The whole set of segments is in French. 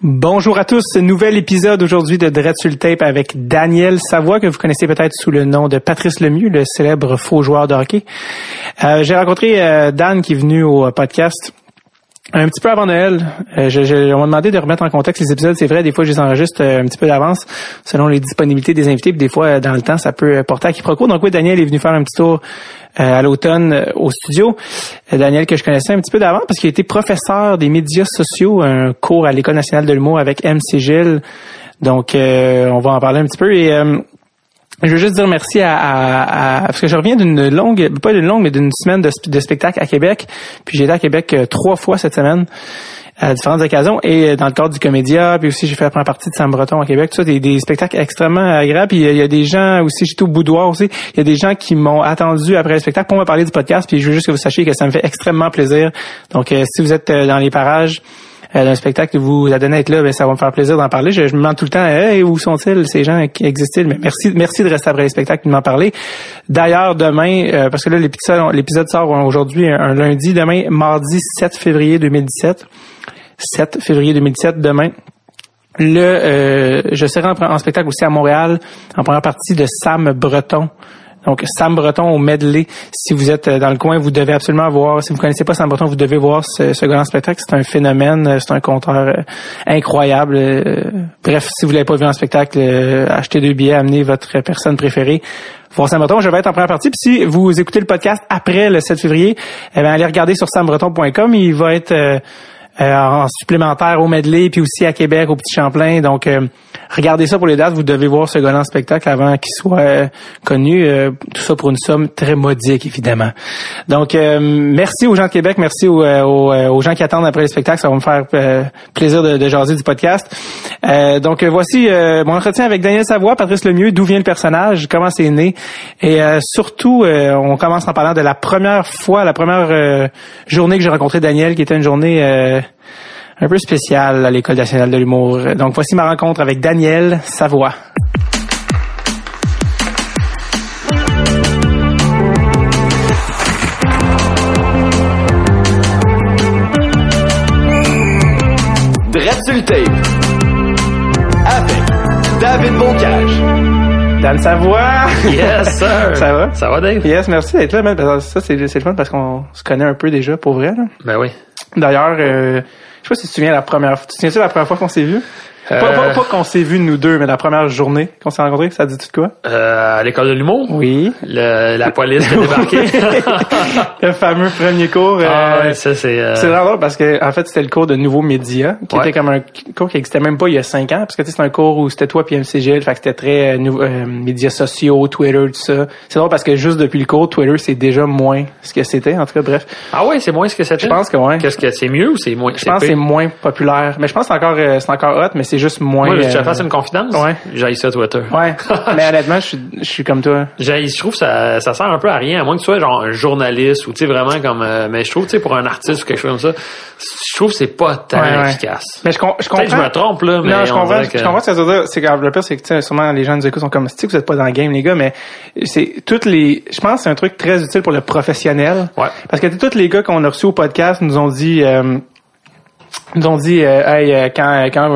Bonjour à tous, nouvel épisode aujourd'hui de Dread sur le tape avec Daniel Savoie que vous connaissez peut-être sous le nom de Patrice Lemieux, le célèbre faux joueur de hockey. Euh, J'ai rencontré euh, Dan qui est venu au podcast un petit peu avant Noël, euh, je, je, on m'a demandé de remettre en contexte les épisodes. C'est vrai, des fois, je les enregistre euh, un petit peu d'avance selon les disponibilités des invités. Puis des fois, euh, dans le temps, ça peut porter à quiproquo. Donc oui, Daniel est venu faire un petit tour à l'automne au studio. Daniel que je connaissais un petit peu d'avant parce qu'il été professeur des médias sociaux, un cours à l'École nationale de l'humour avec MC Gilles. Donc, on va en parler un petit peu. Et je veux juste dire merci à, à, parce que je reviens d'une longue, pas d'une longue, mais d'une semaine de, de, spectacle à Québec. Puis j'ai été à Québec euh, trois fois cette semaine à différentes occasions et euh, dans le cadre du Comédia, puis aussi j'ai fait la première partie de Sam Breton à Québec, tout ça, des, des spectacles extrêmement agréables. Puis il y, a des gens aussi, j'étais au boudoir aussi, il y a des gens qui m'ont attendu après le spectacle pour me parler du podcast. Puis je veux juste que vous sachiez que ça me fait extrêmement plaisir. Donc euh, si vous êtes dans les parages, euh, d'un spectacle que vous a donné être là, ben, ça va me faire plaisir d'en parler. Je, me demande tout le temps, hey, où sont-ils ces gens qui existent-ils? Mais merci, merci de rester après les spectacles et de m'en parler. D'ailleurs, demain, euh, parce que là l'épisode, sort aujourd'hui un, lundi, demain, mardi 7 février 2017. 7 février 2017, demain. Le, euh, je serai en, spectacle aussi à Montréal, en première partie de Sam Breton. Donc Sam Breton au medley. Si vous êtes euh, dans le coin, vous devez absolument voir. Si vous connaissez pas Sam Breton, vous devez voir ce, ce grand spectacle. C'est un phénomène, euh, c'est un conteur euh, incroyable. Bref, si vous l'avez pas vu en spectacle, achetez deux billets, amenez votre personne préférée. Voir Sam Breton, je vais être en première partie. Puis si vous écoutez le podcast après le 7 février, eh bien, allez regarder sur sambreton.com. Il va être en supplémentaire au medley, puis aussi à Québec, au Petit Champlain. Donc, regardez ça pour les dates. Vous devez voir ce gars en spectacle avant qu'il soit euh, connu. Euh, tout ça pour une somme très modique, évidemment. Donc, euh, merci aux gens de Québec. Merci aux, aux, gens qui attendent après le spectacle. Ça va me faire plaisir de, de jaser du podcast. donc, voici mon entretien avec Daniel Savoie, Patrice Lemieux. D'où vient le personnage? Comment c'est né? Et surtout, on commence en parlant de la première fois, la première journée que j'ai rencontré Daniel, qui était une journée un peu spécial à l'École nationale de l'humour. Donc voici ma rencontre avec Daniel Savoie. Dread avec David Bocage. Dan Savoie! Yes, sir! ça va? Ça va, Dave? Yes, merci d'être là. Ça, c'est le fun parce qu'on se connaît un peu déjà, pour vrai. Là. Ben oui. D'ailleurs, euh, sais pas si tu te souviens la première fois. Tu te souviens la première fois qu'on s'est vu? Pas, pas, pas qu'on s'est vu nous deux, mais la première journée qu'on s'est rencontrés, ça dit tout quoi? Euh, à l'école de l'humour? Oui. Le, la police a débarqué. le fameux premier cours. Ah euh, ça c'est... Euh... C'est drôle parce que en fait c'était le cours de nouveaux médias, qui était comme un cours qui existait même pas il y a cinq ans, parce que c'était un cours où c'était toi puis MCGL, fait que c'était très euh, euh, médias sociaux, Twitter, tout ça. C'est drôle parce que juste depuis le cours, Twitter c'est déjà moins ce que c'était, en tout cas bref. Ah ouais, c'est moins ce que c'était? Je pense que ouais. Qu'est-ce que c'est mieux ou c'est moins? Je pense que c'est moins populaire. Mais je pense que c'est encore, c'est encore hot, mais c'est juste moins. Moi, je te fasse une confidence. Ouais. J'ai ça Twitter. Ouais. mais honnêtement, je suis, je suis comme toi. J'ai, je trouve que ça, ça sert un peu à rien, à moins que tu sois genre un journaliste ou tu sais vraiment comme, euh, mais je trouve tu sais pour un artiste ou quelque chose comme ça, je trouve que c'est pas tant efficace. Mais je, je comprends. je me trompe là, mais non, je comprends. Que... Je comprends ce que ça veut dire. C'est que le pire, c'est que tu sais, sûrement les gens nous écoutent sont comme, si vous êtes pas dans le game les gars, mais c'est toutes les, je pense que c'est un truc très utile pour le professionnel. Ouais. Parce que tous les gars qu'on a reçus au podcast nous ont dit. Euh, nous ont dit euh, hey euh, quand quand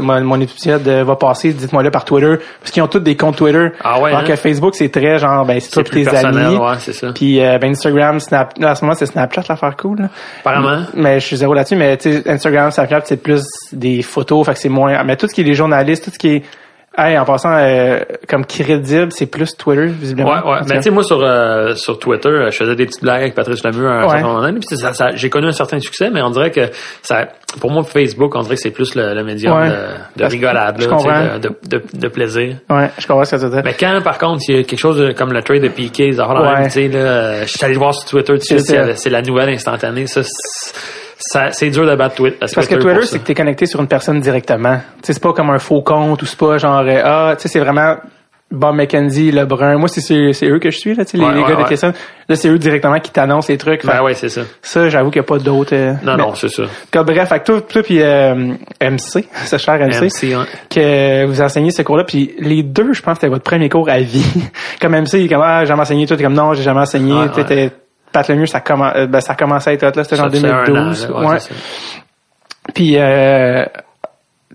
mon, mon épisode euh, va passer dites-moi le par Twitter parce qu'ils ont tous des comptes Twitter ah ouais, alors que hein? Facebook c'est très genre ben c'est toi tes amis ouais, c'est ça. puis euh, ben Instagram Snap à ce moment c'est Snapchat l'affaire cool là. apparemment mais je suis zéro là-dessus mais tu sais Instagram Snapchat c'est plus des photos fait que c'est moins mais tout ce qui est les journalistes tout ce qui est Hey, en passant, euh, comme crédible, c'est plus Twitter, visiblement. Ouais, ouais. Mais tu sais, moi, sur, euh, sur Twitter, je faisais des petites blagues avec Patrice Lemieux à un certain moment donné. Puis ça, ça, j'ai connu un certain succès, mais on dirait que ça, pour moi, Facebook, on dirait que c'est plus le, le médium Ouais. de, de rigolade, là, de, de, de, de plaisir. Ouais, je comprends ce que tu dire. Mais quand, par contre, il y a quelque chose de- comme le trade de Piqué, Ouais. tu sais, là, je suis allé le voir sur Twitter tout de C'est suite, c'est la nouvelle instantanée. Ça, c'est- ça, c'est dur de battre Twitter. Parce que Twitter, c'est que t'es connecté sur une personne directement. Tu sais, c'est pas comme un faux compte ou c'est pas genre euh, ah, tu sais, c'est vraiment Bob McKenzie, Lebrun. Moi, c'est eux que je suis là, tu sais, les, Ouais, les ouais, gars de question. Là, c'est eux directement qui t'annoncent les trucs. Ben ouais, c'est ça. Ça, j'avoue qu'il y a pas d'autres. euh, Non, mais- non, c'est ça. que bref, fait toi, toi puis euh, MC, ce cher MC, MC, que vous enseignez ce cours-là, puis les deux, je pense, que c'était votre premier cours à vie. comme MC, il est comme ah, j'ai jamais enseigné, toi t'es comme non, j'ai jamais enseigné. Pat Lemieux, ça commence, ben, ça commençait à être hot, là, c'était genre Ça fait un an, 2012. là, ouais, ouais. Puis, euh,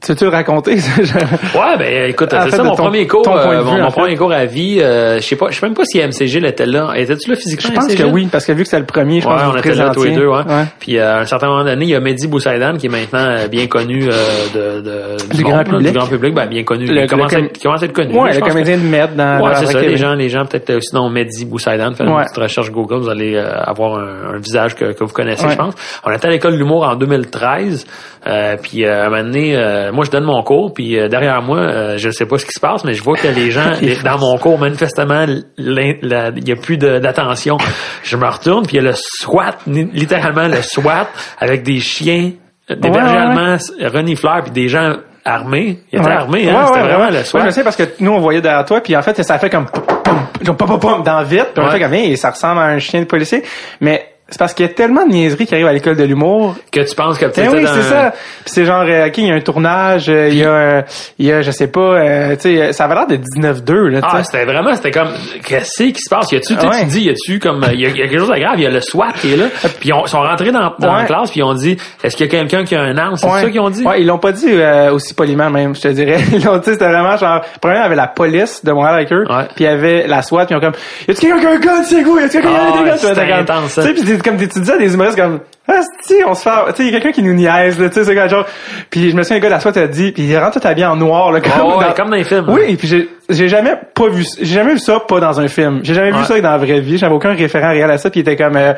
tu Tu veux-tu le raconter? ouais, ben écoute, c'est ça de mon ton- premier cours, euh, vue, mon, premier cours à vie. euh, je sais pas, je sais même pas si MCG était là. Étais-tu là physiquement? Je pense MCG? que oui, parce que vu que c'est le premier, je Ouais, pense que on était là tous les deux, ouais. Ouais. Puis euh, à un certain moment donné, il y a Mehdi Boussaïdan qui est maintenant euh, bien connu euh, de, de- Du monde, grand là, public. du grand public, ben bien connu. Le- il, commence le à com- être, il commence à être connu. Ouais, je le que- comédien de Med dans Ouais, c'est ça. Les gens, les gens peut-être aussi non Mehdi Boussaïdan, faites une petite recherche Google, vous allez euh, avoir un, visage que, vous connaissez, je pense. On était à l'école de l'humour en 2013, euh, puis euh, à un moment donné, euh, moi je donne mon cours, puis euh, derrière moi, euh, je ne sais pas ce qui se passe, mais je vois que les gens les- dans mon cours, manifestement, il y a plus d'attention. Je me retourne, puis il y a le SWAT, littéralement le SWAT, avec des chiens, des Ouais, bergers ouais, allemands renifleurs, puis des gens armés. Ils étaient Ouais. armés, hein, c'était vraiment le SWAT. Ouais, je sais parce que nous on voyait derrière toi puis en fait ça fait comme pum, pum, pum, dans vite puis on fait comme hey, ça ressemble à un chien de policier mais c'est parce qu'il y a tellement de niaiseries qui arrivent à l'école de l'humour. que tu penses que Ben peut-être oui, c'est un- ça. Puis c'est genre euh, OK, il y a un tournage, euh, il y a euh, il y a je sais pas euh, tu sais ça avait l'air de 19-2 là, Ah, c'était vraiment, c'était comme, qu'est-ce qui se passe? Y a-tu, Ouais. tu dis, y a-tu comme, il y, a il y a quelque chose de grave, il y a le SWAT qui est là, puis ils ont- sont rentrés dans, dans Ouais. la classe, puis ils ont dit, est-ce qu'il y a quelqu'un qui a un arme? C'est Ouais. ça qu'ils ont dit? Ouais, ils l'ont pas dit euh, aussi poliment même, je te dirais. Ils l'ont dit, c'était vraiment genre, premièrement, il y avait la police de Montréal avec eux, puis il y avait la SWAT, puis ils ont comme, y a-tu quelqu'un qui a un gun, c'est quoi? Y a-tu quelqu'un qui a Ah, des ouais, guns? c'était intense, comme tu disais à des humoristes comme, ah, si, on se fait, tu sais, il y a quelqu'un qui nous niaise, là, tu sais, c'est quoi, genre, puis je me souviens, le gars de la SWAT a dit, puis il rentre tout habillé en noir, là, comme, ouais, dans- comme dans les films. Oui, et puis j'ai, j'ai jamais pas vu, j'ai jamais vu ça pas dans un film. J'ai jamais vu ça dans la vraie vie. J'avais aucun référent réel à ça, puis il était comme, euh,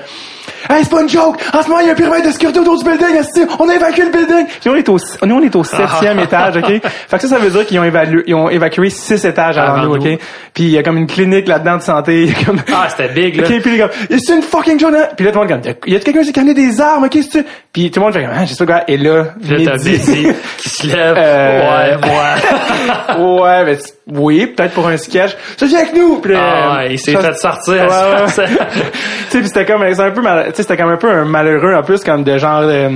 Hey, c'est pas une joke! En ce moment, il y a un pyramide de sécurité autour du building! On a évacué le building! Puis on est au, nous, on est au septième étage, OK? Fait que ça, ça veut dire qu'ils ont évalué, ils ont évacué six étages avant, nous. OK? Puis il y a comme une clinique là-dedans de santé, comme... Ah, c'était big, là. OK, puis il est comme, c'est une fucking joke? Puis là, tout le monde comme, y a quelqu'un qui a amené des armes, OK, c'est Puis tout le monde fait comme, ah, je sais pas quoi. Et là, là, Bessie qui se lève. Euh, Ouais, moi. ouais, mais oui, peut-être pour un sketch. Ça vient avec nous. Puis là, Ah, ouais, il s'est ça- fait sortir. Ouais, ouais. tu sais, c'était comme, c'est un peu, mal- tu sais, c'était comme un peu un malheureux en plus, comme de genre. euh,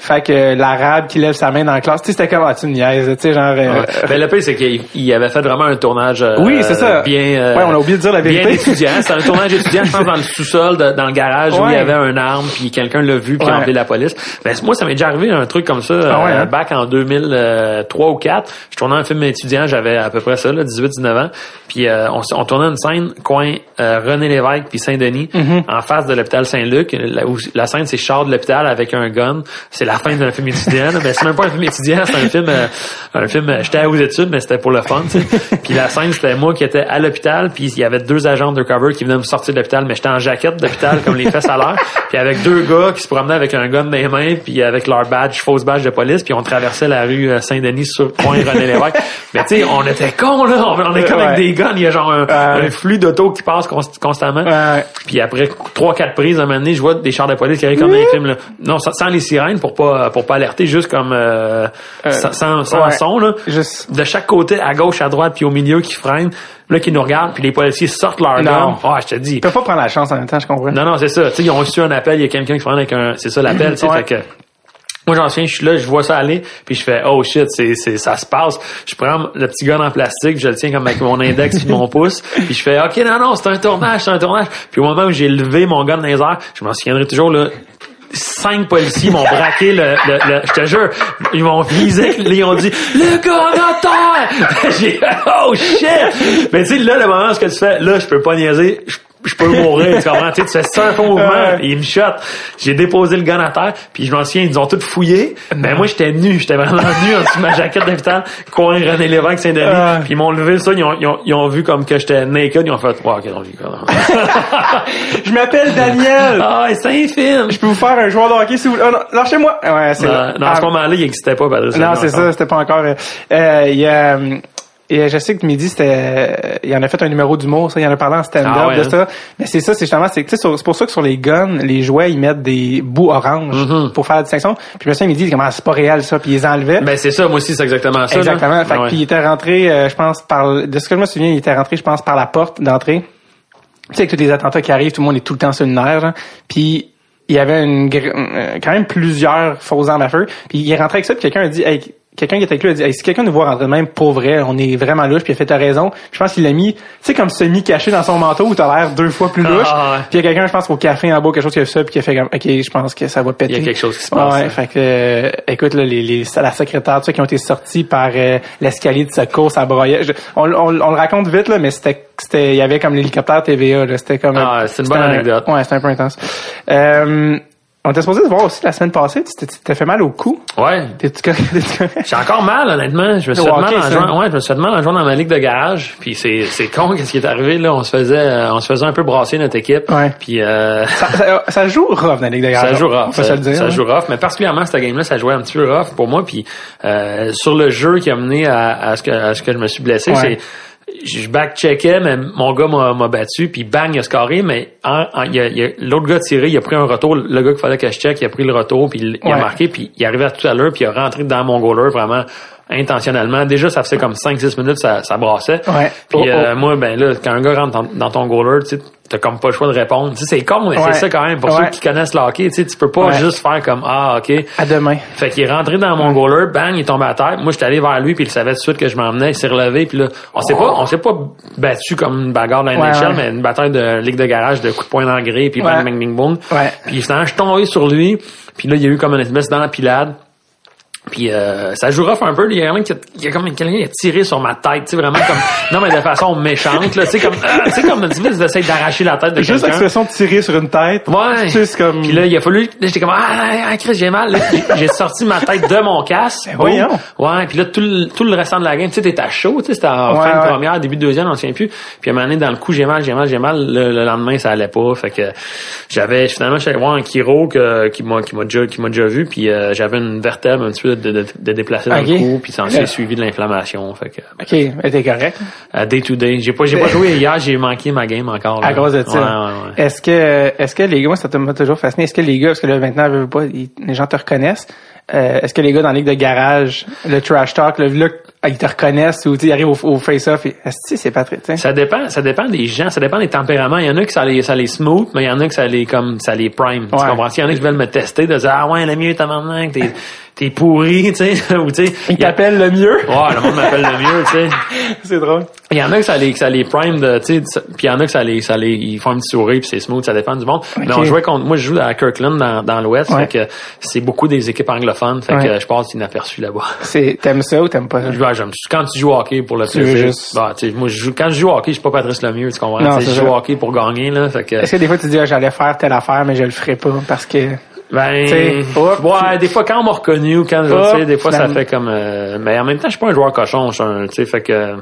fait que euh, l'arabe qui lève sa main dans la classe, tu sais, c'était comme ah tu me niaises, tu sais genre. euh, Ouais. Ben, le pire, c'est qu'il il avait fait vraiment un tournage euh, Oui, c'est ça. bien... euh, Ouais, on a oublié de dire la Bien vérité. étudiant. C'était un tournage étudiant, je pense, dans le sous-sol, de- dans le garage, où il y avait un arme, puis quelqu'un l'a vu, puis a appelé la police. Ben, moi, ça m'est déjà arrivé un truc comme ça, Ah ouais, hein? back en 2003 ou 4. Je tournais un film étudiant, j'avais à peu près ça, là, 18-19 ans. Puis euh, on, on tournait une scène, coin euh, René Lévesque puis Saint-Denis, Mm-hmm. en face de l'hôpital Saint-Luc. La, où- la scène, c'est char de l'hôpital avec un gun. C'est la fin d'un film étudiant. Mais c'est même pas un film étudiant, c'est un film... euh, un film euh, J'étais aux études, mais c'était pour le fun, tu sais. Puis la scène, c'était moi qui étais à l'hôpital, puis il y avait deux agents de cover qui venaient me sortir de l'hôpital, mais j'étais en jaquette d'hôpital, comme les fesses à l'air. Puis avec deux gars qui se promenaient avec un gun dans les mains, puis avec leur badge, fausse badge de police, puis on traversait la rue euh, Saint-Denis sur point René Lévesque. Mais tu sais, on était cons, là. On, on est comme Ouais. avec des guns. Il y a genre un, flux d'auto qui passe const- constamment. Puis après trois quatre prises, un moment donné, je vois des chars de police qui arrivent comme dans les films. Là. Non, sans, sans les sirènes pour pas pour pas alerter, juste comme euh, sans, sans, sans ouais. son là. Juste. De chaque côté, à gauche, à droite, puis au milieu qui freinent, là qui nous regardent, puis les policiers sortent leur gun. Ah, je te dis. Tu peux pas prendre la chance en même temps, je comprends. Non, non, c'est ça. Tu sais, ils ont reçu un appel, il y a quelqu'un qui freinne avec un. C'est ça l'appel, tu sais. Ouais. Fait que. Moi, j'en souviens, je suis là, je vois ça aller, puis je fais, oh shit, c'est, c'est, ça se passe. Je prends le petit gun en plastique, je le tiens comme avec mon index et mon pouce, puis je fais, ok, non, non, c'est un tournage, c'est un tournage. Puis au moment où j'ai levé mon gun dans les airs, je m'en souviendrai toujours, là, cinq policiers m'ont braqué le, le, le- je te jure, ils m'ont visé, ils ont dit, le gars! J'ai oh shit! Mais tu sais, là, le moment ce que tu fais, là, je peux pas niaiser, je peux mourir, tu comprends? Tu sais, tu fais ça un faux mouvement, Ouais. et ils me shot. J'ai déposé le gun à terre, puis je m'en souviens, ils ont tout fouillé. Mais moi, j'étais nu, j'étais vraiment nu en dessous de ma jaquette d'hôpital, coin René Lévesque, Saint-Denis. Puis ils m'ont levé ça, ils ont, ils ont, ils ont vu comme que j'étais naked, ils ont fait, wow, ok, non. Je m'appelle Daniel. Ah, c'est un film! Je peux vous faire un joueur de hockey si vous voulez. Oh, lâchez-moi. Ouais, c'est à ce Ah, moment-là, il n'existait pas, Patrice. Non, c'est ça, c'était pas encore. euh, euh, Il y a. euh, Et je sais que Midi, c'était, euh, il en a fait un numéro d'humour, ça, il en a parlé en stand-up Ah ouais, de hein? ça. Mais c'est ça, c'est justement, c'est, tu sais, sur- c'est pour ça que sur les guns, les jouets, ils mettent des bouts oranges Mhm. pour faire la distinction. Puis souviens, Midi, comment c'est pas réel ça, puis ils les enlevaient. Ben, c'est ça, moi aussi, c'est exactement ça. là. Exactement. Fait que, Ouais. puis il était rentré, euh, je pense, par, de ce que je me souviens, il était rentré, je pense, par la porte d'entrée. Tu sais, avec tous les attentats qui arrivent, tout le monde est tout le temps sur le nerf, genre. Puis il y avait une, euh, quand même plusieurs fausses armes à feu. Puis il est rentré avec ça, puis quelqu'un a dit, hey, quelqu'un qui était avec lui a dit, Hey, si quelqu'un nous voit rentrer de même pour vrai, on est vraiment louche, puis il a fait ta raison. Puis je pense qu'il l'a mis, tu sais, comme semi-caché dans son manteau où t'as l'air deux fois plus louche. Ah, ouais. Puis il y a quelqu'un, je pense, au café en bas, quelque chose qui a ça, puis qui a fait comme, OK, je pense que ça va péter. Il y a quelque chose qui se passe, Ouais, hein. fait que, euh, écoute, là, les, les, la secrétaire, qui ont été sortis par euh, l'escalier de secours, ça broyait. Je- on, on, on le raconte vite, là, mais c'était, c'était, il y avait comme l'hélicoptère TVA, là. C'était comme. Ah, c'est une bonne un- anecdote. Ouais, c'était un peu intense. Euh, on était supposé se voir aussi la semaine passée. Tu t'es- fait mal au cou. Ouais. T'es-tu correct? J'ai encore mal, honnêtement. Je me suis fait mal en ça. jouant, ouais, je me suis fait mal en jouant dans ma ligue de garage. Puis c'est, c'est con qu'est-ce qui est arrivé, là. On se faisait, euh, on se faisait un peu brasser notre équipe. Ouais. Puis, euh, Ça, ça, ça joue rough dans la Ligue de Ça garage. joue On rough. Ça, le dire. ça hein. joue rough. Mais particulièrement, cette game-là, ça jouait un petit peu rough pour moi. Puis euh, sur le jeu qui a mené à, à ce que, à ce que je me suis blessé, Ouais. c'est je back-checkais, mais mon gars m'a, battu, puis bang, il a scoré, mais l'autre gars tiré, il a pris un retour, le gars qu'il fallait que je check, il a pris le retour, puis il, il a marqué, puis il arrivait tout à l'heure, puis il a rentré dans mon goaler vraiment intentionnellement. Déjà, ça faisait comme 5-6 minutes, ça, ça brassait. Ouais. Puis Oh, euh, oh. moi, ben là, quand un gars rentre dans, dans ton goaler, tu t'as comme pas le choix de répondre. Tu sais, c'est con, mais Ouais. c'est ça quand même. Pour Ouais. ceux qui connaissent le hockey, tu sais, tu peux pas juste faire comme, ah, OK. À demain. Fait qu'il est rentré dans mon goaler, bang, il est tombé à terre. Moi, j'étais allé vers lui, puis il savait tout de suite que je m'emmenais. Il s'est relevé, puis là, on s'est pas, on s'est pas battu comme une bagarre de la Ouais, NHL, mais une bataille de ligue de garage, de coups de poing dans le gré, puis bang, bang, bing, boom. Ouais. Puis finalement, je suis tombé sur lui, puis là, il y a eu comme une espèce d'empilade. Puis euh, ça joue rough un peu. Il y a quelqu'un qui a, il y a comme quelqu'un qui a tiré sur ma tête, tu sais, vraiment comme... Non, mais de façon méchante, là, tu sais, comme... ah, Tu sais, comme, tu d'essayer d'arracher la tête de Juste quelqu'un. l'expression de tirer sur une tête. Ouais. Tu sais, comme. Puis là, il a fallu. J'étais comme ah, ah Chris, j'ai mal. J'ai- sorti ma tête de mon casque. Ben voyons. Ouais. Puis là, tout le, tout le restant de la game, tu sais, t'étais à chaud. Tu sais, c'était en Ouais, fin de ouais. première, début de deuxième, on se souvient plus. Puis à un moment donné, dans le coup, j'ai mal, j'ai mal, j'ai mal. Le, le lendemain, ça allait pas. Fait que j'avais finalement, voir un chiro que, qui m'a, qui m'a déjà, qui m'a déjà vu. Puis euh, j'avais une vertèbre un petit peu de, de, de déplacer dans le cou. Puis ça s'est suivi de l'inflammation. Fait que Ok, mais t'es correct. euh, day to day, j'ai pas, j'ai pas joué hier, j'ai manqué ma game encore. là. À cause de ça. Ouais, ouais, ouais. Est-ce que, est-ce que les gars, moi, ça m'a toujours fasciné. Est-ce que les gars, parce que là, maintenant, veux, veux pas, ils- les gens te reconnaissent. Euh, est-ce que les gars dans la ligue de garage, le trash talk, le, là, ils te reconnaissent ou ils arrivent au, au face-off et, est-ce que c'est tu sais? Ça dépend, ça dépend des gens, ça dépend des tempéraments. Il y en a qui ça les, ça les smooth, mais il y en a qui ça les comme ça les prime. Tu comprends? Il y en a qui veulent me tester, de dire ah ouais le mieux t'as maintenant que t'es t'es pourri, tu sais, ou tu sais. Ils il t'appellent le mieux. Ouais, le monde m'appelle le mieux, tu sais. c'est drôle. Il y en a que ça les, que ça les prime de, tu sais, puis il y en a que ça les, ça les, ils font un petit sourire puis c'est smooth, ça dépend du monde. Mais on jouait contre, moi je joue à Kirkland dans, dans l'Ouest, Ouais. fait que c'est beaucoup des équipes anglophones, fait Ouais. que je passe inaperçu là-bas. C'est, t'aimes ça ou t'aimes pas ça? Vois, j'aime- quand tu joues au hockey pour le plaisir, juste- bah, tu sais, moi je joue, quand je joue au hockey, je suis pas Patrice Lemieux, tu comprends? Non, je joue au hockey pour gagner là, fait que. Est-ce que des fois tu dis, ah, j'allais faire telle affaire, mais je le ferai pas parce que, Ben, hop, ouais, des fois quand on m'a reconnu ou quand, sais, des fois ça fait comme, euh, mais en même temps, je suis pas un joueur cochon, je suis un, tu sais, fait que,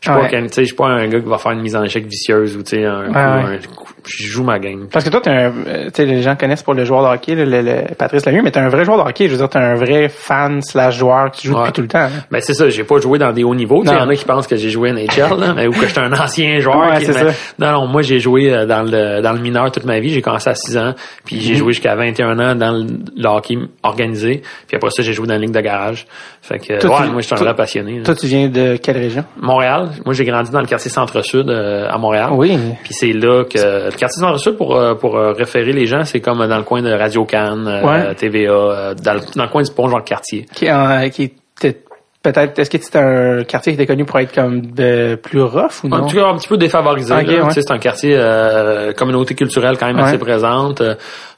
je suis pas, pas un gars qui va faire une mise en échec vicieuse ou tu sais, un, ouais. un coup- je joue ma game. Parce que toi, t'es un, euh, tu sais, les gens connaissent pour le joueur de hockey, le, le- le- Patrice Lemieux, mais t'es un vrai joueur de hockey. Je veux dire, t'es un vrai fan slash joueur qui joue Ouais. depuis tout le temps. hein. Ben c'est ça, j'ai pas joué dans des hauts niveaux. Il y en a qui pensent que j'ai joué NHL, là, mais, ou que j'étais un ancien joueur. Ouais, qui- c'est mais- ça. Non, non, moi j'ai joué euh, dans le dans le mineur toute ma vie. J'ai commencé à 6 ans, puis Mhm. j'ai joué jusqu'à 21 ans dans le, le hockey organisé. Puis après ça, j'ai joué dans la ligue de garage. Fait que Toi, ouais, tu- moi je suis un toi- vrai passionné. là. Toi, tu viens de quelle région? Montréal. Moi, j'ai grandi dans le quartier Centre-Sud euh, à Montréal. Oui. Puis c'est là que quartier Centre-Sud pour euh, pour euh, référer les gens, c'est comme dans le coin de Radio Cannes, euh, Ouais. TVA, euh, dans, le, dans le coin du pont Jean quartier. Qui, en- qui était peut-être, est-ce que c'était un quartier qui était connu pour être comme de plus rough ou En non? tout cas, un petit peu défavorisé. Ok, là. ouais. Tu sais, C'est un quartier euh, communauté culturelle quand même Ouais. assez présente.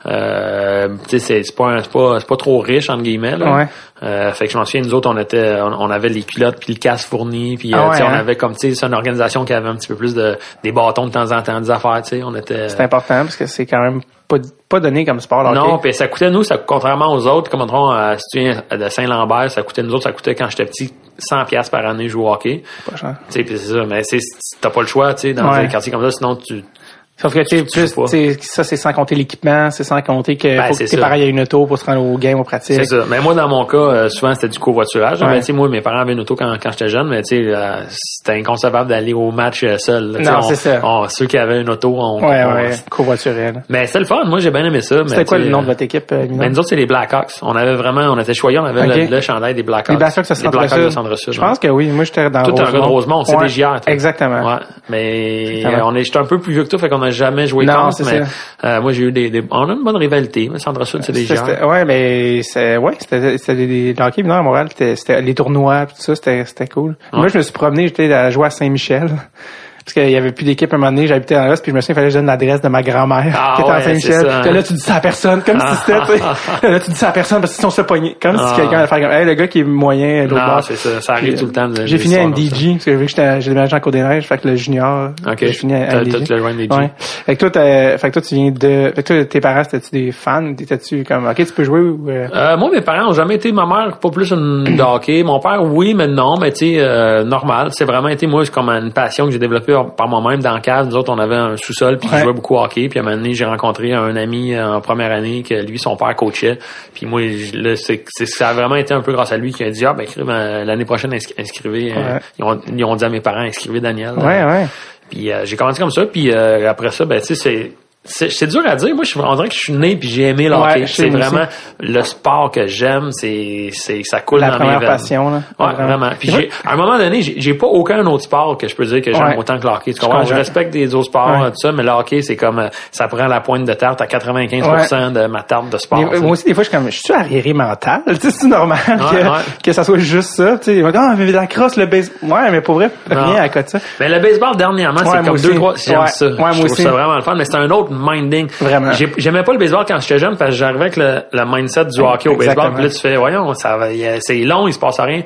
Euh, c'est c'est pas, pas c'est pas trop riche entre guillemets. Là. Ouais. Euh, fait que je m'en souviens, nous autres, on était, on, on avait les culottes puis le casse fourni, puis euh, Ah ouais, on hein? avait comme tu sais, c'est une organisation qui avait un petit peu plus de des bâtons de temps en temps, des affaires. Tu sais, on était. C'est important parce que c'est quand même pas, pas donné comme sport. le Non, hockey. puis ça coûtait nous, ça contrairement aux autres, comme on à si tu viens de Saint-Lambert, ça coûtait nous autres, ça coûtait quand j'étais petit 100 pièces par année jouer au hockey. Pas cher. Tu sais, c'est ça, mais c'est t'as pas le choix, tu sais, dans Ouais. un quartier comme ça, sinon tu Sauf que tu sais, ça c'est sans compter l'équipement, c'est sans compter que Ben, faut que c'est t'es ça. pareil à une auto pour se rendre au game, aux pratiques. C'est ça. Mais moi, dans mon cas, euh, souvent, c'était du covoiturage. Ouais. Mais tu sais, moi, mes parents avaient une auto quand, quand j'étais jeune, mais tu sais, euh, c'était inconcevable d'aller au match euh, seul. Non, on- c'est ça. on- ceux qui avaient une auto, on... Ouais, on- ouais, covoiturel. Mais c'était le fun. Moi, j'ai bien aimé ça. mais C'était quoi le nom de votre équipe, euh? Ben, nous autres, c'est les Blackhawks. On avait vraiment, on était choyés, on avait le, le chandail des Blackhawks. Les Blackhawks de Les Blackhawks. Je pense que oui. Moi, j'étais dans Toi, t'es un gars de Rosemont, c'est des JR. Exactement. Ouais. Mais on est, j'étais un peu plus vieux que toi, fait qu'on n'a jamais joué Non, contre, mais euh, moi j'ai eu des, des- on a une bonne rivalité. Mais Centre-Sud, c'est des gens. Ouais, mais c'est ouais, c'était c'était des, hockey mineur à Montréal, c'était les tournois tout ça, c'était c'était cool. Moi, je me suis promené, j'étais à jouer à Saint-Michel. Parce qu'il y avait plus d'équipe à un moment donné, j'habitais dans l'Est, puis je me souviens, il fallait que je donne l'adresse de ma grand-mère Ah qui était ouais, c'est Saint-Michel. là, tu dis ça à personne, comme si c'était, sais. Là, tu dis ça à personne parce qu'ils sont se pognés. Comme Ah. si quelqu'un allait faire comme, hey, le gars qui est moyen, l'autre bord. c'est ça. Ça arrive Puis, tout le temps. de- J'ai des fini à. NDG, parce que vu que j'étais, j'ai déménagé en Côte-des-Neiges, fait que le junior, Ok. j'ai fini à le NDG. Ouais. Fait que toi, t'as- fait que toi, tu viens de, fait que toi, tes parents, c'était-tu des fans? T'étais-tu comme, ok, tu peux jouer ou, euh, Euh, moi, mes parents ont jamais été, ma mère, pas plus une de hockey. Mon père, oui, mais non, mais tu sais, euh, normal. C'est vraiment été, moi, c'est comme une passion que j'ai développée par moi-même dans le cave. Nous autres, on avait un sous-sol, puis Ouais. je jouais beaucoup au hockey. Puis à un moment donné, j'ai rencontré un ami euh, en première année que lui, son père coachait. Puis moi, je- là, c'est, ça a vraiment été un peu grâce à lui qui a dit, ah, ben, euh, l'année prochaine, inscri- inscrivez. euh, ils, ont, ils ont dit à mes parents, inscrivez Daniel. ouais, ouais. Puis euh, j'ai commencé comme ça, puis euh, après ça, ben tu sais, c'est c'est dur à dire. Moi, je suis, on dirait que je suis né puis j'ai aimé le Ouais, c'est vraiment le sport que j'aime. C'est c'est ça coule La dans mes première veines. passion, là. Ouais, vraiment. Puis j'ai, à un moment donné, j'ai, pas aucun autre sport que je peux dire que j'aime Ouais. autant que le hockey. Tu Je comprends? Je, comprends. respecte des autres sports, Ouais. tout ça, mais le hockey, c'est comme euh, ça prend la pointe de tarte à 95% de ma tarte de sport. Moi aussi, des fois, je suis comme, je suis arriéré mental. Tu sais, c'est normal que, que ça soit juste ça. Tu sais, ah, mais la crosse, le base. Ouais, mais pour vrai, rien à côté de ça. Mais le baseball, dernièrement, c'est comme deux, trois. J'aime ça. Ouais, moi aussi. vraiment le fun, mais c'est un autre minding. Vraiment. J'ai- J'aimais pas le baseball quand j'étais jeune parce que j'arrivais avec le, le mindset du hockey au baseball. Puis là, tu fais, voyons, ça c'est long, il se passe rien.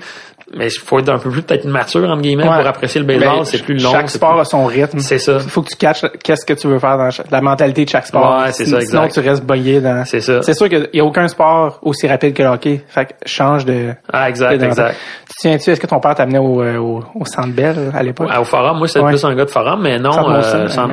Mais il faut être un peu plus peut-être mature, entre guillemets, Ouais. pour apprécier le baseball. Ben, c'est plus long. Chaque sport plus- a son rythme. C'est ça. Il faut que tu catches qu'est-ce que tu veux faire dans chaque- la mentalité de chaque sport. Ouais, c'est Sinon- ça, exact. Sinon, tu restes boyé dans. C'est ça. C'est sûr qu'il y a aucun sport aussi rapide que le hockey. Fait que change de. Ah, exact, de- exact. Tu te souviens-tu, est-ce que ton père t'amenait au, euh, au, au Centre Bell à l'époque? Ah, Au forum, moi, c'était Ouais. plus un gars de forum, mais non. Euh, ouais.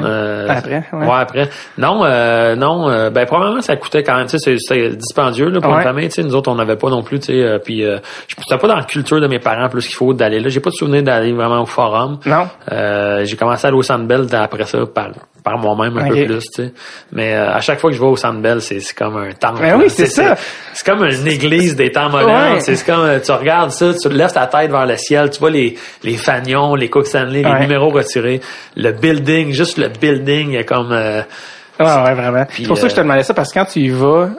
euh, Après, ouais. après. Non, euh, non. euh, ben, probablement, ça coûtait quand même. Tu sais, c'est- c'était dispendieux là, pour Ouais. une famille. Tu sais, nous autres, on n'avait pas non plus. Tu sais, puis, je pas dans la culture de mes parents plus qu'il faut d'aller là. J'ai pas de souvenir d'aller vraiment au forum. Non. Euh, j'ai commencé à aller au Centre Bell après ça par par moi-même un peu plus, tu sais. Mais euh, à chaque fois que je vais au Centre Bell, c'est c'est comme un temple. Là. oui, c'est ça. C'est comme une église des temps modernes. Ouais. C'est comme euh, tu regardes ça, tu lèves ta tête vers le ciel, tu vois les les fanions, les Cook Stanley, Ouais. les numéros retirés, le building, juste le building est comme euh, Ouais, ouais, vraiment. Puis, C'est pour ça que je te euh, demandais ça, parce que quand tu y vas,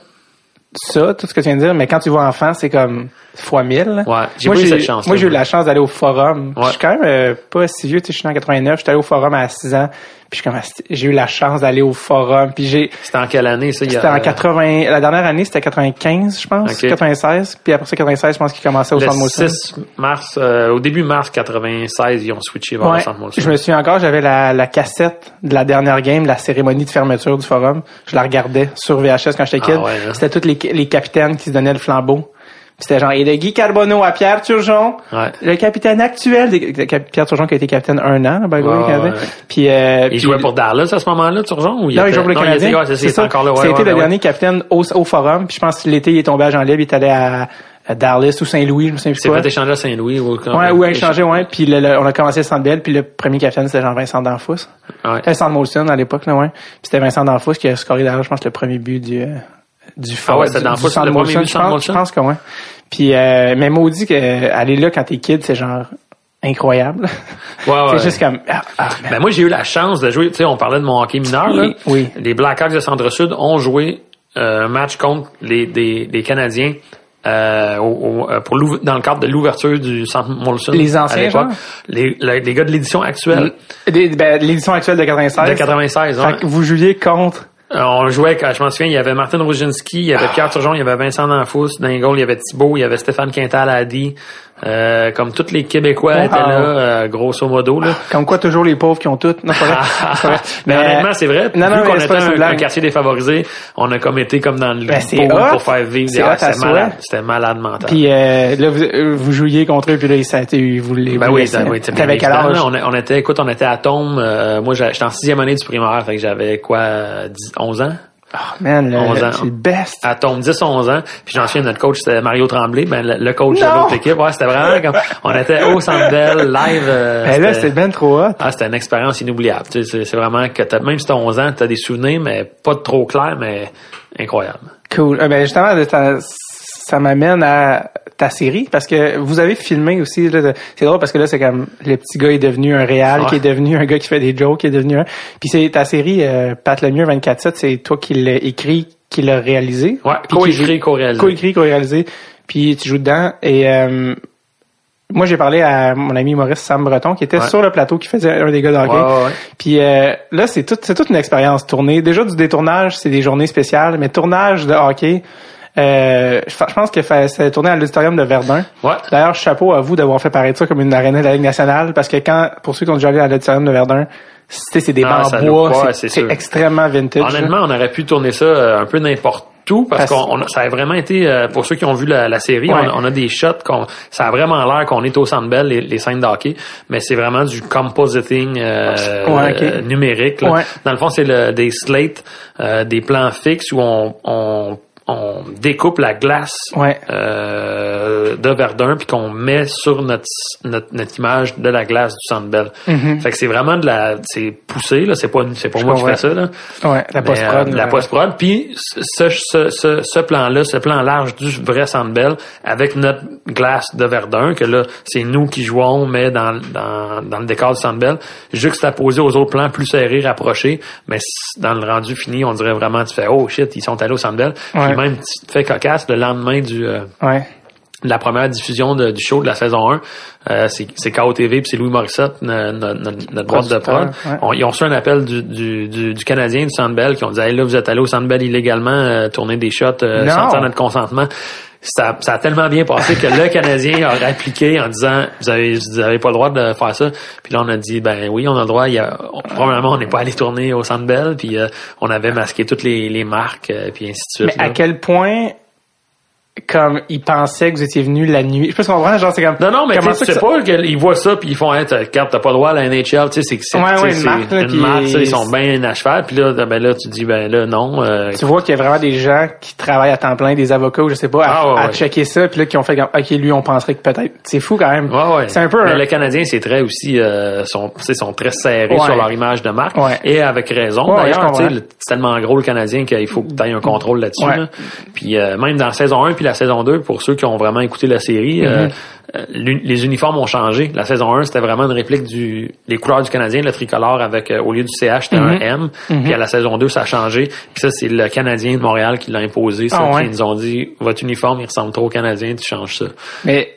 ça, tout ce que tu viens de dire, mais quand tu vas enfant, c'est comme fois mille. là. Ouais, j'ai eu cette chance-là, Moi, j'ai eu la chance d'aller au forum. Ouais. Je suis quand même euh, pas si vieux, tu sais, je suis en 89, j'étais allé au forum à 6 ans, puis suis asti, j'ai eu la chance d'aller au forum, puis j'ai, c'était en quelle année ça? Il y a- c'était en 80, la dernière année, c'était 95, je pense, Ok. 96, puis après ça, 96, je pense qu'il commençait au le Centre Molson. 6 mars euh, au début mars 96, ils ont switché vers Ouais. le Centre Molson. Je me souviens encore, j'avais la, la cassette de la dernière game, la cérémonie de fermeture du forum. Je la regardais sur VHS quand j'étais Ah kid. ouais, hein? C'était tous les, les capitaines qui se donnaient le flambeau. C'était genre, et de Guy Carbonneau à Pierre Turgeon, Ouais. le capitaine actuel, de- de- de- Pierre Turgeon qui a été capitaine un an, by the way, Ouais, au Canadien. ouais. Puis, euh, Il puis- jouait pour Dallas à ce moment-là, Turgeon ou il non, il jouait pour le non, Canadien. c'est encore C'était le dernier capitaine au, au forum. Puis je pense que l'été, il est tombé à Jean-Libre, il est allé à, à Dallas ou Saint-Louis, je me souviens plus C'est quoi. fait échanger à Saint-Louis ou Ouais, ou échangé, ouais. Puis le- le- on a commencé le centre Bell, puis le premier capitaine, c'était Jean-Vincent D'Anfous. Ouais. C'était Molson à l'époque, là, ouais. Puis c'était Vincent D'Anfous qui a scoré d'ailleurs, je pense, le premier but du, du Ah ouais, du- D'Anfous, du Centre le premier je Centre pense-? Je pense que ouais. Puis, euh, mais maudit que aller là quand t'es kid, c'est genre incroyable. Ouais, ouais. c'est juste comme, ah, ah, man. Ben moi j'ai eu la chance de jouer, tu sais, on parlait de mon hockey mineur là. Oui, oui. Les Blackhawks de Centre-Sud ont joué euh, un match contre les des, Canadiens euh, au- au- euh, pour dans le cadre de l'ouverture du Centre Molson. Les anciens, genre? Les, les, les gars de l'édition actuelle ben, l'édition actuelle de 96. de 96. ouais. Fait que vous jouiez contre. On jouait, quand je m'en souviens, il y avait Martin Roginski, il y avait Pierre Turgeon, il y avait Vincent Danfous, dans les goals, il y avait Thibault, il y avait Stéphane Quintal à Adi. Euh, comme tous les Québécois étaient là, euh, grosso modo. Là. Comme quoi, toujours les pauvres qui ont tout. Non, pas vrai. C'est pas vrai. mais honnêtement, c'est vrai. Non, non, Vu qu'on était un, quartier défavorisé, on a comme été comme dans le Ben, pour faire vivre. Ah, C'était malade. C'était malade mental. Puis euh, là, vous, vous jouiez contre eux, puis là, ça a été, vous les ben vous oui, laissez. ça- oui, T'avais quel âge? On, on était, écoute, on était à Tombe. euh, moi, j'étais en sixième année du primaire, fait que j'avais quoi, euh, 10, 11 ans? Oh, man, le- 11 ans. c'est le best. à tombe 10 11 ans puis j'en souviens notre coach c'était Mario Tremblay ben le, le coach de l'autre équipe ouais c'était vraiment comme on était au Centre Bell live euh, Ben là, c'était- ben trop hot. ah, c'était une expérience inoubliable tu sais, c'est, c'est vraiment que t'as, même si t'as 11 ans t'as des souvenirs mais pas trop clairs mais incroyable Cool. Euh, ben justement, ça, m'amène à... ta série parce que vous avez filmé aussi. C'est drôle parce que là, c'est comme le petit gars est devenu un réal, Ouais. qui est devenu un gars qui fait des jokes, qui est devenu un. Puis c'est ta série euh, Pat Lemieux 24/7, c'est toi qui l'as écrit, qui l'a réalisé. Ouais, co-écrit, co-réalisé. Co-écrit, co-réalisé. Puis tu joues dedans et euh, moi j'ai parlé à mon ami Maurice Sam Breton qui était Ouais. sur le plateau qui faisait un des gars de hockey. Ouais, ouais, ouais. Puis euh, là, c'est tout, c'est toute une expérience tournée. Déjà du détournage, c'est des journées spéciales, mais tournage de hockey, euh, je pense que fa- c'est tourné à l'auditorium de Verdun. Ouais. D'ailleurs, chapeau à vous d'avoir fait paraître ça comme une aréna de la Ligue nationale, parce que quand, pour ceux qui ont déjà allé à l'auditorium de Verdun, c'est des Ah, bancs ça en bois, c'est- extrêmement vintage. Honnêtement, on aurait pu tourner ça euh, un peu n'importe où parce, Parce- qu'on on a- ça a vraiment été euh, pour ceux qui ont vu la, la série, Ouais. on, a- on a des shots qu'on ça a vraiment l'air qu'on est au Centre Bell les, les scènes de hockey, mais c'est vraiment du compositing euh, Ouais, euh, numérique. là. Ouais. Dans le fond, c'est le- des slates, euh, des plans fixes où on, on on découpe la glace Ouais. euh, de Verdun puis qu'on met sur notre, notre notre image de la glace du Centre Bell. Fait que c'est vraiment de la c'est poussé là, c'est pas c'est pas Mm-hmm. Je moi qui fais ça là. Ouais, la Mais, post-prod. euh, la là. post-prod. Puis ce, ce, ce, ce plan-là, ce plan large du vrai Centre Bell, avec notre glace de Verdun, que là, c'est nous qui jouons, mais dans, dans, dans le décor du Centre Bell, juxtaposé aux autres plans plus serrés, rapprochés. Mais dans le rendu fini, on dirait vraiment, tu fais, oh shit, ils sont allés au Centre Bell. Ouais. Même, tu te fais cocasse le lendemain du... euh, Ouais. La première diffusion de- du show de la saison 1. Euh, c'est c'est KOTV puis c'est Louis Morissette, no- no- no- notre boîte de prod. Producteur, ouais. On- ils ont reçu un appel du, du, du, du Canadien, du Sandbell, qui ont dit hey, là, vous êtes allé au Sandbell illégalement, euh, tourner des shots euh, sans notre consentement. Ça, ça a tellement bien passé que le Canadien a répliqué en disant vous avez vous avez pas le droit de faire ça. Puis là on a dit ben oui on a le droit. Il y a, on- probablement on n'est pas allé tourner au Centre Bell puis euh, on avait masqué toutes les, les marques euh, puis ainsi de suite. Mais à quel point, comme ils pensaient que vous étiez venu la nuit. Je peux comprendre, genre c'est comme. Non, non, mais tu sais que pas qu'ils voient ça puis ils font, hey, t'as- regarde, t'as pas le droit à la NHL, tu sais, c'est c'est Ouais, une c'est marque, là, une marque, est- ils sont bien à cheval, puis là, ben là, tu dis, ben là, non. euh, Tu vois qu'il y a vraiment des gens qui travaillent à temps plein, des avocats ou je sais pas, à, Ah, ouais, à ouais. checker ça, puis là qui ont fait comme, ok, lui, on penserait que peut-être. C'est fou quand même. Ouais, ouais. C'est un peu. Mais un- le Canadien, c'est très aussi, euh, sont, sont très serrés sur leur image de marque. Ouais. Et avec raison. D'ailleurs, tu sais, c'est tellement gros le Canadien qu'il faut que tu aies un contrôle là-dessus. Puis euh, même dans la saison 1 puis la saison 2, pour ceux qui ont vraiment écouté la série, euh, Mm-hmm. euh, l'uni- les uniformes ont changé. La saison 1, c'était vraiment une réplique du les couleurs du Canadien, le tricolore avec euh, au lieu du CH, c'était Mm-hmm. un M. Puis à la saison 2, ça a changé. Puis ça, c'est le Canadien de Montréal qui l'a imposé. Ça, Ah, ouais? ils nous ont dit votre uniforme, il ressemble trop au Canadien, tu changes ça. Mais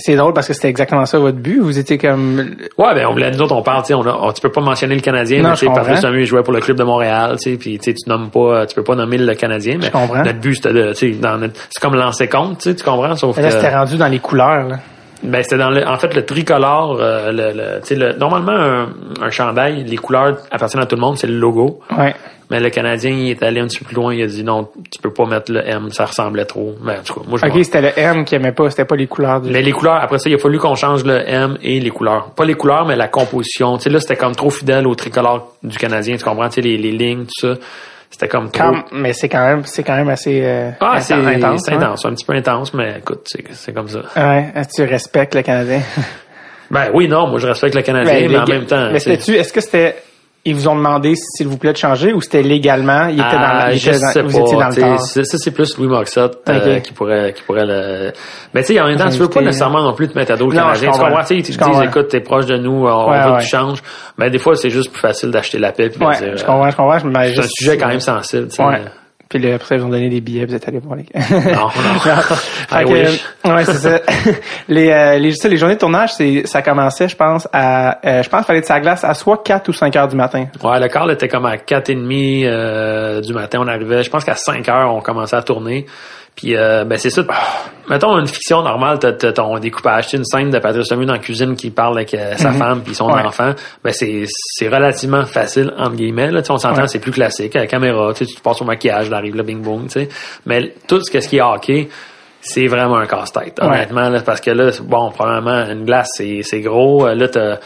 c'est drôle parce que c'était exactement ça votre but. Vous étiez comme. Ouais, ben on voulait nous autres on parle, tu sais, on a, on- tu peux pas mentionner le Canadien, Non, mais tu. Patrice il jouait pour le club de Montréal, tu sais, puis tu nommes pas, tu peux pas nommer le Canadien, mais comprends. notre but c'était de, tu sais, c'est comme lancer compte, tu sais, tu comprends, sauf Là, c'était que, rendu dans les couleurs. Là. Ben c'était dans le, en fait le tricolore, euh, le, le- tu sais, le, normalement un, un chandail, les couleurs appartiennent à tout le monde, c'est le logo, Ouais. mais le Canadien il est allé un petit peu plus loin, il a dit non, tu peux pas mettre le M, ça ressemblait trop, mais en tout cas, moi je Ok, c'était le M qui aimait pas, c'était pas les couleurs du. les, les couleurs, après ça, il a fallu qu'on change le M et les couleurs. Pas les couleurs, mais la composition. Tu sais, là, c'était comme trop fidèle au tricolore du Canadien, tu comprends? Tu sais, les, les lignes, tout ça. C'était comme trop... Quand- mais c'est quand même, c'est quand même assez euh, Ah, intense. c'est hein? intense, un petit peu intense, mais écoute, c'est c'est comme ça. Ouais, tu respectes le Canadien. Ben oui, non, moi je respecte le Canadien, mais, Ben, les en même temps... Mais c'était-tu, est-ce que c'était, ils vous ont demandé s'il vous plaît de changer ou c'était légalement, il était Ah, dans, il était dans- vous étiez dans le c'est- ça c'est plus Louis Morissette euh, Ok. qui pourrait qui pourrait le mais tu sais en même temps tu veux pas Invité, nécessairement non plus te mettre à dos le Non, Canadien tu comprends. tu te écoute t'es proche de nous on Ouais, veut ouais. que tu changes mais des fois c'est juste plus facile d'acheter la paix puis de Ouais, dire, je euh, comprends, je comprends, je me c'est un sujet quand même sensible tu sais. Puis là, après, ils ont donné des billets, vous êtes allés voir les. non non Fait I que, wish. ouais, c'est ça. les, euh, les, ça, les journées de tournage, c'est, ça commençait, je pense, à, euh, je pense, qu'il fallait être la glace à soit 4 ou 5 heures du matin. Ouais, le quart était comme à 4h30 euh, du matin, on arrivait. Je pense qu'à 5 heures, on commençait à tourner. Puis euh, ben c'est ça. Mettons une fiction normale, t'as, ton découpage, une scène de Patrice Lemieux dans la cuisine qui parle avec euh, sa femme puis son Mhm. Ouais. enfant. Ben c'est c'est relativement facile entre guillemets. Là, Tu sais, on s'entend, Ouais. c'est plus classique. À la caméra, tu te passes au maquillage, arrive le bing boom, tu sais. Mais tout ce, que- ce qui est hockey, c'est vraiment un casse-tête, Ouais. honnêtement, là, parce que là, bon, probablement une glace, c'est c'est gros. Là, t'as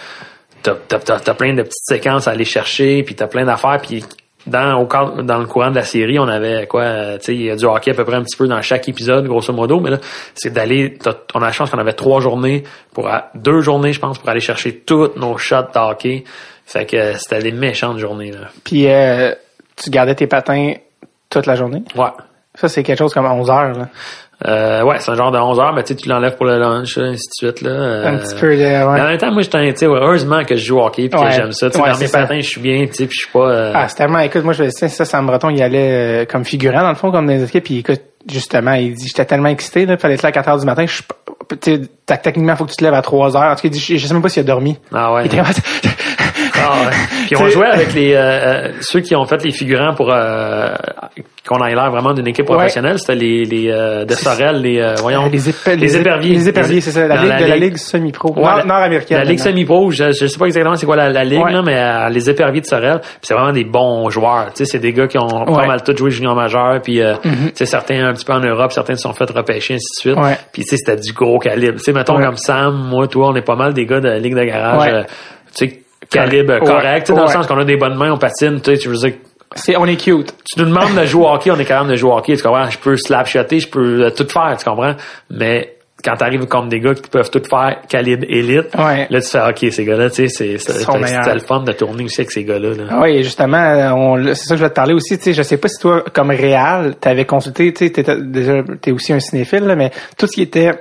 t'as, t'as, t'as, t'as plein de petites séquences à aller chercher, puis t'as plein d'affaires, puis dans, au dans le courant de la série, on avait quoi, tu sais, il y a du hockey à peu près un petit peu dans chaque épisode, grosso modo, mais là, c'est d'aller, on a la chance qu'on avait trois journées, pour deux journées, je pense, pour aller chercher toutes nos shots de hockey. Fait que c'était des méchantes journées, là. Puis euh, tu gardais tes patins toute la journée? Ouais. Ça, c'est quelque chose comme 11 heures. Là. Euh, ouais, c'est un genre de 11 heures, mais tu sais, tu l'enlèves pour le lunch, ainsi de suite, là. Euh, Un petit peu de, Mais en ouais. même temps, moi, j'étais, tu heureusement que je joue au hockey puis Ouais. que j'aime ça. Tu sais, Ouais, dans mes ça. patins, je suis bien, tu sais, puis je suis pas, euh, Ah, c'est tellement, écoute, moi, je sais, ça, Sam Breton, il allait euh, comme figurant, dans le fond, comme dans les équipes, puis écoute, justement, il dit, j'étais tellement excité, là, fallait être là à 4 heures du matin, je techniquement, faut que tu te lèves à 3 heures. En tout cas, il dit, je, je sais même pas s'il a dormi. ah ouais. Il était ouais. Puis on jouait avec les, euh, euh, ceux qui ont fait les figurants pour, euh, qu'on ait l'air vraiment d'une équipe Ouais. professionnelle. C'était les, les, euh, de Sorel, les, euh, voyons. les, éperviers. Les éperviers, c'est ça. La ligue, la de la ligue. semi-pro. Ouais, nord-américaine. La Ligue semi-pro, je, je sais pas exactement c'est quoi la, la ligue, Ouais. là, mais euh, les éperviers de Sorel, c'est vraiment des bons joueurs. Tu sais, c'est des gars qui ont pas mal tous joué junior majeur, puis euh, tu sais, certains un petit peu en Europe, certains se sont fait repêcher, ainsi de suite. Ouais. Puis tu sais, c'était du gros calibre. Tu sais, mettons comme Sam, moi, toi, on est pas mal des gars de la Ligue de garage. Euh, tu sais, calibre Ouais. correct, tu sais, dans le Ouais. sens qu'on a des bonnes mains, on patine, tu sais, tu veux dire C'est, on est cute. tu nous demandes de jouer au hockey, on est capable de jouer au hockey, tu comprends? Je peux slap shotter, je peux euh, tout faire, tu comprends? Mais quand t'arrives comme des gars qui peuvent tout faire calibre élite, Ouais. là tu fais OK, ces gars-là, tu sais, c'est le fun de tourner aussi avec ces gars-là. là. Ah Oui, justement, on, c'est ça que je vais te parler aussi. Tu sais, je sais pas si toi, comme Réal, t'avais consulté, tu sais, t'étais- déjà, t'es aussi un cinéphile, là, mais tout ce qui était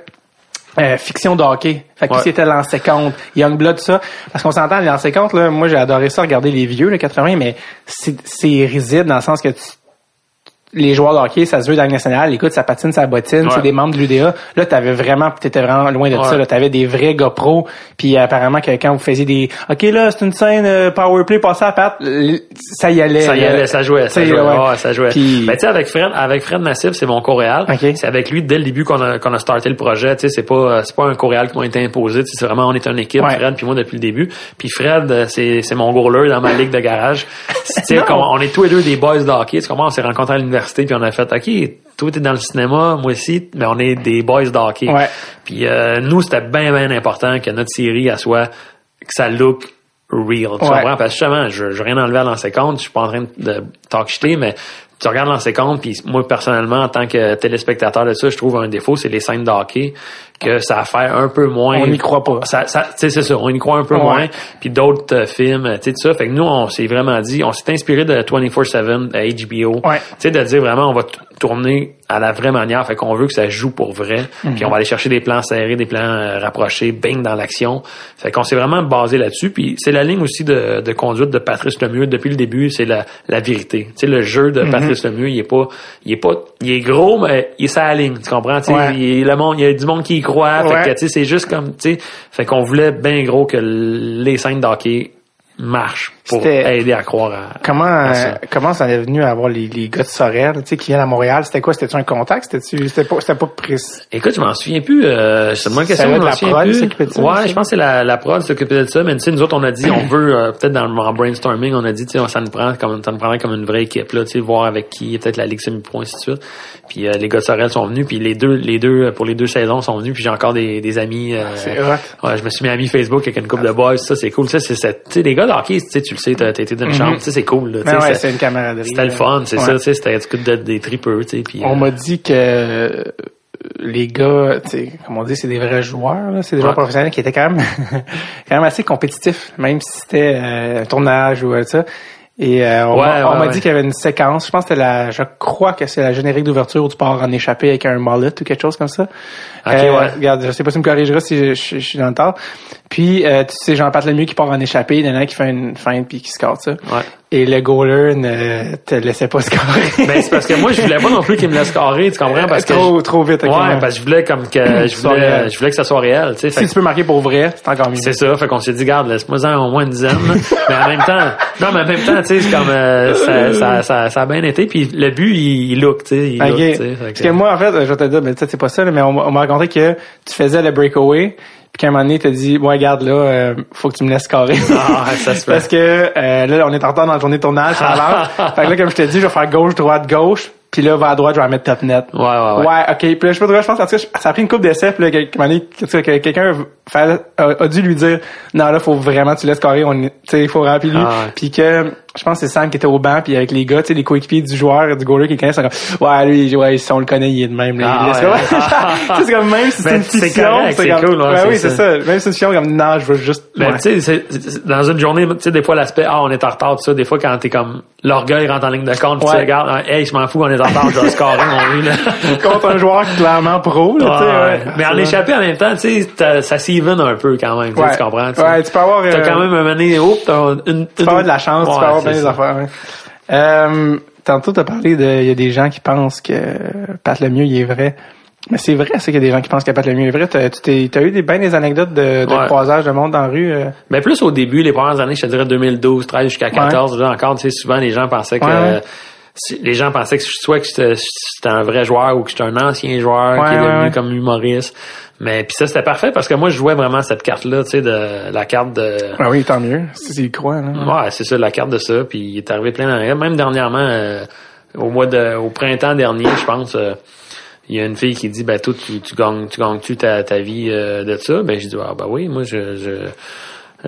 euh, fiction de hockey. Fait que Ouais. ce qui était lancé compte, Youngblood, tout ça. Parce qu'on s'entend, lancé compte, là, moi j'ai adoré ça, regarder les vieux, le 80, mais c'est, c'est dans le sens que tu- les joueurs de hockey, ça se veut dans le national, écoute, ça patine, ça bottine, Ouais. c'est des membres de l'UDA. Là, t'avais vraiment, t'étais vraiment loin de Ouais. ça, là. T'avais des vrais gars pros, puis apparemment que quand vous faisiez des, ok, là, c'est une scène euh, power play, passez à patte, ça y allait. Ça y là. allait, ça jouait, ça jouait, ouais. ouais, ça jouait. Puis- Ben, tu sais, avec Fred, avec Fred Massif, c'est mon coréal. Ok. C'est avec lui, dès le début, qu'on a, qu'on a starté le projet, tu sais, c'est pas, euh, c'est pas un coréal qui m'a été imposé, c'est vraiment, on est une équipe. Fred puis moi depuis le début. Puis Fred, euh, c'est, c'est mon goaler dans ma ligue de garage. Tu sais, on est tous les deux des boys de hockey, tu comprends? On s'est rencontrés à l'université puis on a fait, OK, toi t'es dans le cinéma, moi aussi, mais on est des boys de hockey. Ouais. Puis euh, nous, c'était bien, bien important que notre série, elle soit, que ça look real. Tu Ouais. comprends? Parce que justement, je, veux rien enlever à l'ancien compte, je suis pas en train de talk shiter, mais tu regardes l'ancien compte, puis moi, personnellement, en tant que téléspectateur de ça, je trouve un défaut, c'est les scènes de hockey, que ça a fait un peu moins. On n'y croit pas. Ça, c'est ça, on y croit un peu Ouais. moins. Puis d'autres euh, films, tu sais, tout ça. Fait que nous, on s'est vraiment dit, on s'est inspiré de 24-7 à HBO. Ouais. Tu sais, de dire vraiment, on va tourner à la vraie manière. Fait qu'on veut que ça joue pour vrai. Mhm. Puis on va aller chercher des plans serrés, des plans euh, rapprochés, bang dans l'action. Fait qu'on s'est vraiment basé là-dessus. Puis c'est la ligne aussi de, de conduite de Patrice Lemieux depuis le début, c'est la, la vérité. Tu sais, le jeu Mhm. de Patrice Lemieux, il est pas, il est pas, il est gros, mais il est sa ligne. Tu comprends? Tu sais, Ouais. il, est- le monde, il y a du monde qui y croit. Fait Ouais. que, tu sais, c'est juste comme, tu sais, fait qu'on voulait bien gros que les scènes d'hockey marchent pour C'était- aider à croire à, Comment, à ça. euh, comment ça en est venu à avoir les, les gars de Sorel, tu sais, qui viennent à Montréal? C'était quoi? C'était-tu un contact? C'était pas, c'était pas précis? Écoute, je m'en souviens plus. Euh, moi une Ça question. je m'en la souviens prod plus. qui s'occupait de ça, Ouais, ça? je pense que c'est la, la prod qui s'occupait de ça. Mais tu sais, nous autres, on a dit, on veut euh, peut-être dans le brainstorming, on a dit, tu sais, ça nous prend comme ça nous prendrait comme une vraie équipe là, tu sais, voir avec qui, peut-être la ligue semi-pro ainsi de suite. Puis euh, les gars de Sorel sont venus, puis les deux, les deux pour les deux saisons sont venus. Puis j'ai encore des, des amis. euh. Ouais, je me suis mis ami Facebook avec une couple de boys. Ça, c'est cool. Ça, c'est, tu sais, des gars de hockey, tu sais, tu le sais, t'as t'as été dans une chambre. Tu sais, c'est cool. Ben ouais, c'est- une camaraderie. c'était le fun, c'est Ouais. ça. Tu sais, c'était du coup de- des tripeux, tu sais. Puis On euh, m'a dit que euh, les gars, comme on dit, c'est des vrais joueurs, là. c'est des joueurs professionnels qui étaient quand même, quand même assez compétitifs, même si c'était euh, un tournage ou ça. Et euh, on Ouais, m'a ouais, ouais. dit qu'il y avait une séquence, je pense que c'était la, je crois que c'est la générique d'ouverture où tu pars en échappée avec un mullet ou quelque chose comme ça. Ok, Euh, ouais. Regarde, je sais pas si tu me corrigeras si je, je- je suis dans le tort. Puis, euh, tu sais, Jean-Pat Lemieux qui part en échappée, il y en a qui fait une feinte puis qui score ça. Ouais. Et le goaler ne te laissait pas scorer. Ben, c'est parce que moi, je voulais pas non plus qu'il me laisse carrer, tu comprends? Parce que trop, trop vite. Ouais, parce que je voulais comme que je voulais, réel. je voulais que ça soit réel, tu sais. Si tu peux marquer pour vrai, c'est encore mieux. C'est ça, fait qu'on s'est dit, garde, laisse-moi en au moins une dizaine. mais en même temps, non, mais en même temps, tu sais, c'est comme euh, ça, ça, ça, ça a bien été. Puis le but, il, il look, tu sais, il look, tu sais. Parce que moi, en fait, je vais te dire, mais ça, c'est pas ça, mais on, m'a- on m'a raconté que tu faisais le breakaway, puis qu'à un moment donné, t'as dit, ouais, regarde, là, euh, faut que tu me laisses carrer. Ah, ça se fait. Parce que, euh, là, on est en retard dans la journée de tournage, ça avance. fait que là, comme je t'ai dit, je vais faire gauche, droite, gauche, puis là, vers à droite, je vais mettre top net. Ouais, ouais, ouais. Ouais, ok. Puis là, je sais pas trop, je pense en tout cas, ça a pris une coupe d'essai, puis là, que- que quelqu'un a, a dû lui dire, non, là, faut vraiment que tu laisses carrer, on, tu sais, il faut remplir lui. Ah ouais. Puis que, je pense que c'est Sam qui était au banc, puis avec les gars, tu sais, les coéquipiers du joueur, du goaler qui connaissent, sont comme, ouais, lui, ouais, si on le connaît, il est de même, là. Ah, ouais. c'est comme, même si c'est Ben, une c'est fiction, c'est cool, ouais, c'est oui, c'est ça. Même si c'est une fiction, comme, non, je veux juste, Ben, ouais. tu sais, dans une journée, tu sais, des fois, l'aspect, ah, on est en retard, tout ça, des fois, quand t'es comme, l'orgueil rentre en ligne de compte, puis tu regardes, ah, hey, je m'en fous, on est en retard, je vais scorer, mon lui, là. contre un joueur clairement pro, là, tu sais. Mais en échappé en même temps, tu sais, ça s'éven un peu quand même, tu comprends? Ouais, tu peux avoir, T'as euh, quand même un oh, t'as une, tu peux avoir de la chance, tu peux avoir bien affaires, ouais. Euh, tantôt, t'as parlé de, il y a des gens qui pensent que Pat Lemieux, il est vrai. Mais c'est vrai, ça, qu'il y a des gens qui pensent que Pat Lemieux est vrai. T'as, tu t'as eu des, ben des anecdotes de, de Ouais. croisage de monde dans la rue, euh? Mais plus au début, les premières années, je te dirais 2012, 13 jusqu'à 14, là encore, tu sais, souvent les gens pensaient que Ouais. Les gens pensaient que soit que j'étais un vrai joueur ou que j'étais un ancien joueur Ouais, qui est devenu ouais. comme humoriste. Mais puis ça c'était parfait parce que moi je jouais vraiment cette carte là, tu sais de la carte de Ah oui, tant mieux. Si c'est croit, là. Ouais, c'est ça, la carte de ça. Puis il est arrivé plein d'arrêts. Même dernièrement, euh, au mois de, au printemps dernier, je pense, euh, il y a une fille qui dit, ben toi, tu, tu gagnes, tu gagnes-tu ta, ta vie euh, de ça? Ben j'ai dit, ah ben oui, moi je, je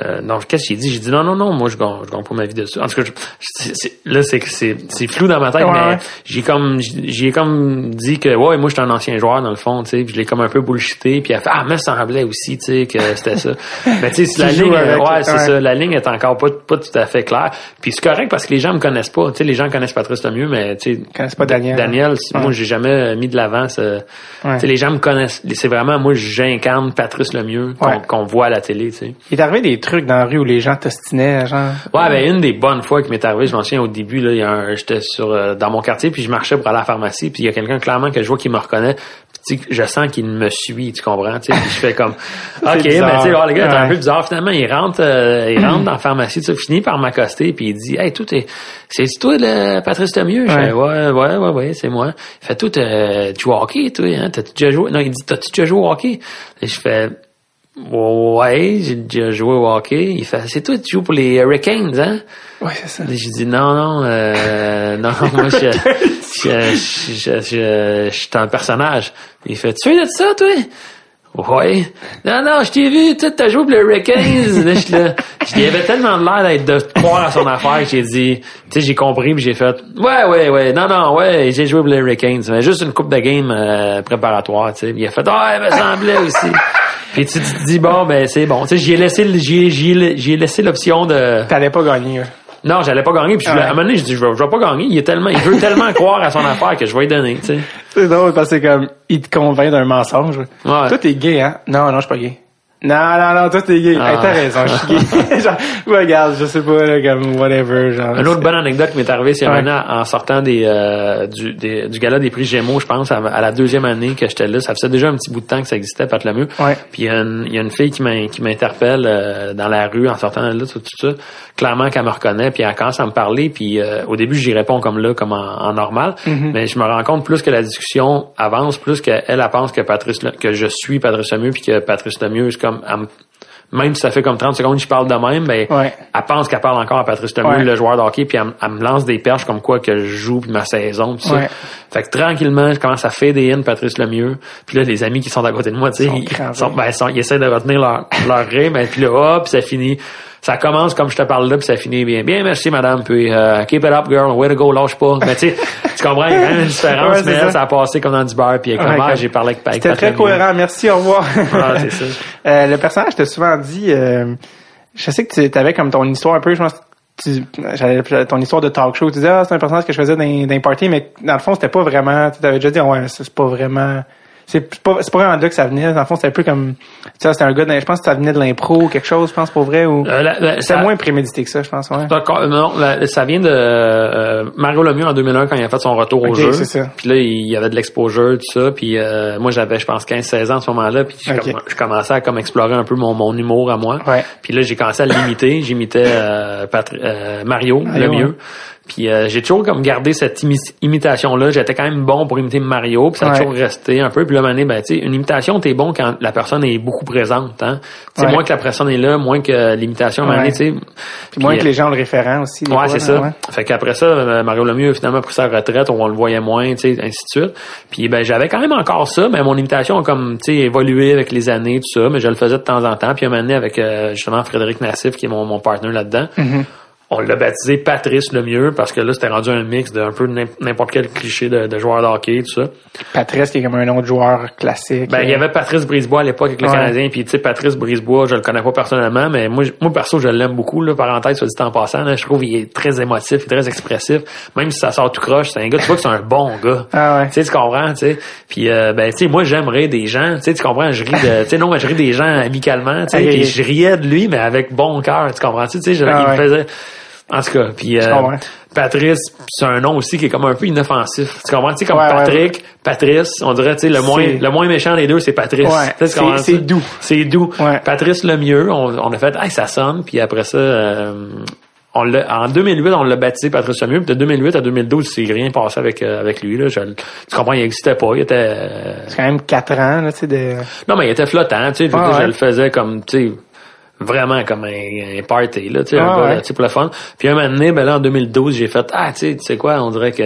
euh, non, qu'est-ce qu'il dit? J'ai dit non, non, non, moi je gagne, je gagne pas ma vie de ça. En tout cas, je- c'est- c'est- là c'est c'est c'est flou dans ma tête, Ouais, mais ouais. j'ai comme j'ai comme dit que ouais, moi j'étais un ancien joueur dans le fond, tu sais, puis je l'ai comme un peu bullshité, puis elle a fait ah, me semblait aussi, tu sais, que c'était ça. mais tu sais, la ligne, avec, ouais, c'est ouais. ça, la ligne est encore pas pas tout à fait claire. Puis c'est correct parce que les gens me connaissent pas, tu sais, les gens connaissent Patrice Lemieux, mais tu sais, connaissent pas Daniel. Daniel, moi j'ai jamais mis de l'avant tu sais, les gens me connaissent, c'est vraiment moi j'incarne Patrice qu'on Ouais. qu'on voit à la télé, tu sais. Il est arrivé des trucs dans la rue où les gens t'ostinaient, genre? Ouais, ben une des bonnes fois qui m'est arrivé, je m'en souviens au début là, il y a un- j'étais sur euh, dans mon quartier puis je marchais pour aller à la pharmacie puis il y a quelqu'un clairement que je vois qui me reconnaît. Puis, tu sais, je sens qu'il me suit, tu comprends, tu sais, puis je fais comme OK, mais bizarre. tu sais, oh, le gars est un peu bizarre finalement, il rentre euh, il rentre dans la pharmacie, tu sais, finit par m'accoster puis il dit "Hey, tout est c'est toi le Patrice Lemieux?" Je Ouais. fais "Ouais, ouais, ouais, ouais, c'est moi." Il fait tout euh, tu joues au hockey toi, hein, t'as déjà joué Non, il dit "T'as-tu déjà joué au hockey?" Et je fais Ouais, j'ai déjà joué au hockey. Il fait, c'est toi, tu joues pour les Hurricanes, hein? Ouais, c'est ça. J'ai dit non, non, euh, non, moi je, je, je, je, suis un personnage. Il fait, tu fais de ça, toi? Ouais. Non, non, je t'ai vu, tu t'as joué pour les Hurricanes. Là, je, là, il avait tellement de l'air d'être de croire à son affaire que j'ai dit, tu sais, j'ai compris puis j'ai fait, ouais, ouais, ouais, non, non, ouais, j'ai joué pour les Hurricanes. Mais juste une coupe de game euh, préparatoire, tu sais. Il a fait, ah, il me semblait aussi. Puis tu te dis, bon, ben c'est bon. Tu sais, j'y ai laissé, le- j'y ai- j'y ai- j'y ai laissé l'option de... T'allais pas gagner, là. Non, j'allais pas gagner. Puis je- Ouais. à un moment donné, je dis, je vais, je vais pas gagner. Il est tellement, il veut tellement croire à son affaire que je vais lui donner, tu sais. C'est drôle parce que c'est comme, il te convainc d'un mensonge. Ouais. Toi, t'es gay, hein? Non, non, je suis pas gay. Non, non, non, toi, t'es gay. Ah. Hey, t'as raison, je suis gay. genre, regarde, je sais pas, là, comme, whatever, genre. Une autre bonne anecdote qui m'est arrivée, c'est Ouais. en sortant des, euh, du, des- du gala des prix Gémeaux, je pense, à, à la deuxième année que j'étais là. Ça faisait déjà un petit bout de temps que ça existait, Pat Lemieux. Ouais. Puis il y, a une- il y a une fille qui m'interpelle euh, dans la rue en sortant de là, tout, tout ça. Clairement qu'elle me reconnaît, puis elle commence à me parler. Puis euh, au début, j'y réponds comme là, comme en, en normal. Mm-hmm. Mais je me rends compte plus que la discussion avance, plus qu'elle elle pense que Patrice que je suis Patrice Lemieux, puis que Patrice Lemieux, c'est comme... elle me- même si ça fait comme 30 secondes que je parle de même, ben, Ouais. elle pense qu'elle parle encore à Patrice Lemieux, Ouais. le joueur de hockey, puis elle, elle me lance des perches comme quoi que je joue puis ma saison, tout ça. Ouais. Fait que tranquillement, je commence à fader in Patrice Lemieux. Puis là, les amis qui sont à côté de moi, tu sais, ils, sont- ben, ils sont- ils essaient de retenir leur, leur rire, mais puis là, hop, ça finit. Ça commence comme je te parle là, puis ça finit bien. Bien, merci madame, puis euh, keep it up girl, way to go, lâche pas. Mais tu sais, tu comprends, il y a même une différence, Ouais, mais ça. ça a passé comme dans du beurre, puis comme, Ouais, ah, j'ai parlé avec, avec C'était très cohérent, merci, au revoir. Ah, c'est ça. Euh, le personnage t'a souvent dit, euh, je sais que tu avais comme ton histoire un peu, je pense, tu, ton histoire de talk show, tu disais, ah, c'est un personnage que je faisais dans, dans un party, mais dans le fond, c'était pas vraiment, tu avais déjà dit, ouais, ça, c'est pas vraiment, c'est pas, c'est pas vraiment de là que ça venait, dans le fond, c'était un peu comme, tu sais, c'était un gars, de- je pense que ça venait de l'impro ou quelque chose, je pense, pour vrai, ou, Euh, ça- moins prémédité que ça, je pense, ouais. D'accord, non, la- ça vient de euh, Mario Lemieux en 2001 quand il a fait son retour au jeu. c'est ça. Puis là, il y avait de l'exposure, tout ça. Puis euh, moi, j'avais, je pense, 15-16 ans à ce moment-là. Puis je, commençais à comme explorer un peu mon, mon humour à moi. Ouais. Puis là, j'ai commencé à l'imiter. J'imitais euh, euh, Mario, Mario, Lemieux. ouais. Puis euh, j'ai toujours comme gardé cette imi- imitation-là. J'étais quand même bon pour imiter Mario. Puis ça a Ouais. toujours resté un peu. Puis là, mané, ben, tu sais, une imitation, t'es bon quand la personne est beaucoup présente. Hein? Sais, Ouais. moins que la personne est là, moins que l'imitation, Ouais. tu sais. Puis moins que les gens ont le référent aussi. Ouais, c'est ça. Fait qu'après ça, euh, Mario Lemieux a finalement pris sa retraite, on le voyait moins, tu sais, ainsi de suite. Puis ben j'avais quand même encore ça, mais mon imitation a comme tu sais évolué avec les années, tout ça, mais je le faisais de temps en temps. Puis un moment donné avec euh, justement Frédéric Nassif, qui est mon, mon partner là-dedans. Mm-hmm. On l'a baptisé Patrice le mieux parce que là, c'était rendu un mix d'un peu n'im- n'importe quel cliché de, de joueur de hockey, tout ça. Patrice, qui est comme un autre joueur classique. Ben, il y avait Patrice Brisebois à l'époque avec le Ouais. Canadien, puis tu sais, Patrice Brisebois, je le connais pas personnellement, mais moi, moi perso, je l'aime beaucoup, là, parenthèse, soit dit en passant, là, je trouve qu'il est très émotif, il est très expressif, même si ça sort tout croche, c'est un gars, tu vois que c'est un bon gars. Ah ouais. Tu sais, tu comprends, tu sais. Puis, euh, ben, tu sais, moi, j'aimerais des gens, tu sais, tu comprends, je ris de, tu sais, non, mais je ris des gens amicalement, tu sais, ok. je riais de lui, mais avec bon cœur, tu comprends, tu sais, Ah il me faisait, en tout cas, puis euh, comprends. Patrice, c'est un nom aussi qui est comme un peu inoffensif. Tu comprends? Tu sais, comme Ouais, ouais, Patrick, Patrice, on dirait, tu sais, le moins, le moins méchant des deux, c'est Patrice. Ouais, Tu sais, tu c'est- doux. C'est doux. Ouais. Patrice le mieux, on, on a fait, hey, ça sonne, puis après ça, euh, on l'a, en 2008, on l'a baptisé Patrice le mieux, puis de 2008 à 2012, c'est rien passé avec, euh, avec lui, là. Je- tu comprends, il existait pas, il était, euh, C'est quand même quatre ans, là, tu sais, de... non, mais il était flottant, tu sais. Ah, ouais. Je le faisais comme, tu sais, vraiment comme un, un party, là, tu sais, un Ah, ouais. tu sais, pour le fun. Puis un moment donné, ben là, en 2012, j'ai fait, ah, tu sais, tu sais quoi, on dirait que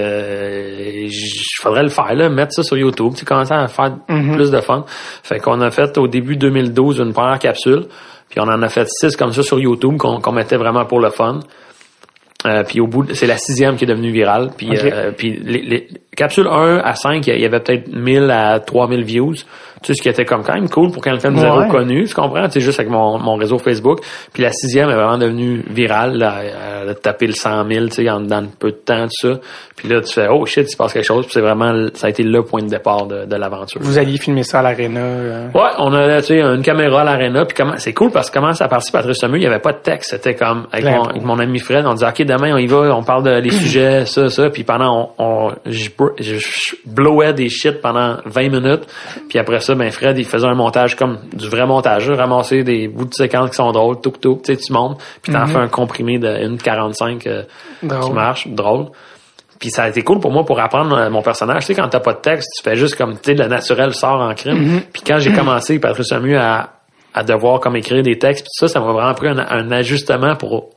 je faudrait le faire, là, mettre ça sur YouTube, tu commencer à faire Mhm. plus de fun. Fait qu'on a fait au début 2012 une première capsule, puis on en a fait six comme ça sur YouTube qu'on mettait vraiment pour le fun. Euh, puis au bout, c'est la sixième qui est devenue virale. Puis, euh, puis les, les capsules 1 à 5, il y avait peut-être 1000 à 3000 views. Tu sais, ce qui était comme quand même cool pour quelqu'un de zéro Ouais. connu, tu comprends? Tu sais, juste avec mon, mon réseau Facebook. Puis la sixième est vraiment devenue virale. Là, elle a tapé le 100 000, tu sais, en, dans peu de temps, tout ça. Puis là, tu fais, oh shit, il se passe quelque chose. Puis c'est vraiment, ça a été le point de départ de, de l'aventure. Vous alliez filmer ça à l'aréna. euh. Ouais, on a tu sais une caméra à l'arena puis comment c'est cool parce que comment ça a parti Patrice Lemieux, il y avait pas de texte, c'était comme avec mon, pot. avec mon ami Fred, on dit OK, demain on y va, on parle de les sujets ça ça puis pendant on, on je, je blowais des shit pendant 20 minutes, puis après ça ben Fred il faisait un montage comme du vrai montage, ramasser des bouts de séquences qui sont drôles, tout tout, tu sais tu montes, puis t'en fais un comprimé de 1.45 euh, qui marche, drôle. Puis ça a été cool pour moi pour apprendre euh, mon personnage. Tu sais, quand t'as pas de texte, tu fais juste comme, tu sais, le naturel sort en crime. Puis quand j'ai commencé, Patrice Lemieux, à, à devoir comme écrire des textes, puis ça, ça m'a vraiment pris un, un ajustement pour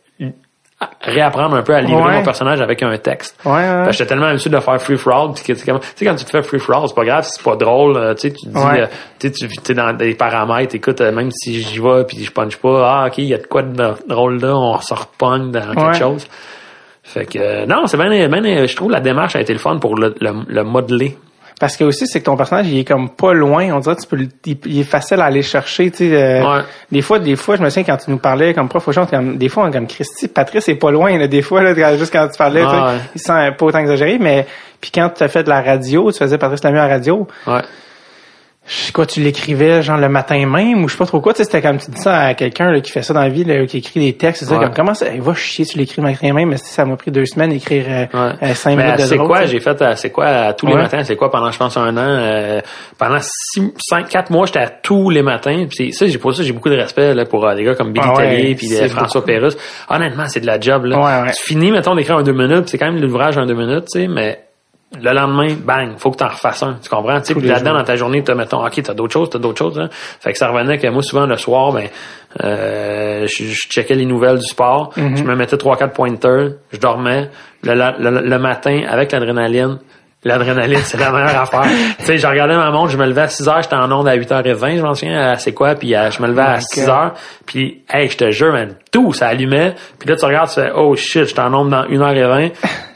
réapprendre un peu à livrer Ouais. mon personnage avec un texte. Ouais, ouais. J'étais tellement habitué de faire free for all, puis que, tu sais, quand tu te fais free for all, c'est pas grave, si c'est pas drôle, euh, tu sais, tu te dis, euh, tu sais, tu tu es dans des paramètres, écoute, euh, même si j'y vais puis je punch pas, ah, ok, il y a de quoi de drôle là, on se repogne dans quelque chose. Fait que, non, c'est bien, bien, je trouve la démarche a été le fun pour le, le, le modeler. Parce que aussi, c'est que ton personnage, il est comme pas loin. On dirait que tu peux, il, il est facile à aller chercher, tu sais. euh, Ouais. Des fois, des fois, je me souviens quand tu nous parlais comme prof au chant, comme, des fois, comme Christy, Patrice est pas loin, là, des fois, là, juste quand tu parlais, tu sais, Ouais. il sent pas autant exagéré, mais, puis quand tu as fait de la radio, tu faisais Patrice Lemieux à la radio, Ouais. Je sais quoi, tu l'écrivais genre le matin même ou je sais pas trop quoi, tu sais, c'était comme tu dis ça à quelqu'un là, qui fait ça dans la vie, là, qui écrit des textes, c'est ça, comme comment ça, Eh, va chier, tu l'écris le matin même, mais si ça m'a pris deux semaines d'écrire euh, Ouais. euh, cinq Mais minutes de c'est quoi, j'ai fait, euh, c'est quoi, à tous les matins, c'est quoi pendant, je pense, un an, euh, pendant six, cinq, quatre mois, j'étais à tous les matins, puis ça, j'ai pour ça, j'ai beaucoup de respect, là, pour euh, des gars comme Billy Ah Tellier, puis euh, François. Pérusse. Honnêtement, c'est de la job, là. Ouais, ouais. Tu finis, mettons, d'écrire en deux minutes, c'est quand même l'ouvrage en deux minutes, tu sais, mais le lendemain, bang, faut que t'en refasses un, tu comprends? Tu puis là-dedans, dans ta journée, t'as, mettons, OK, t'as d'autres choses, t'as d'autres choses, hein. Fait que ça revenait que moi, souvent, le soir, ben, euh, je, je checkais les nouvelles du sport, Mhm. je me mettais trois, quatre pointers, je dormais. Le, le, le matin, avec l'adrénaline, l'adrénaline, c'est la meilleure affaire. tu sais, je regardais ma montre, je me levais à 6 heures, j'étais en onde à 8h20, je m'en souviens, à c'est quoi, puis euh, je me levais à my 6 God. heures, puis, hey, je te jure, man, tout, ça allumait, puis là, tu regardes, tu fais, oh shit, j'étais en onde dans 1h20,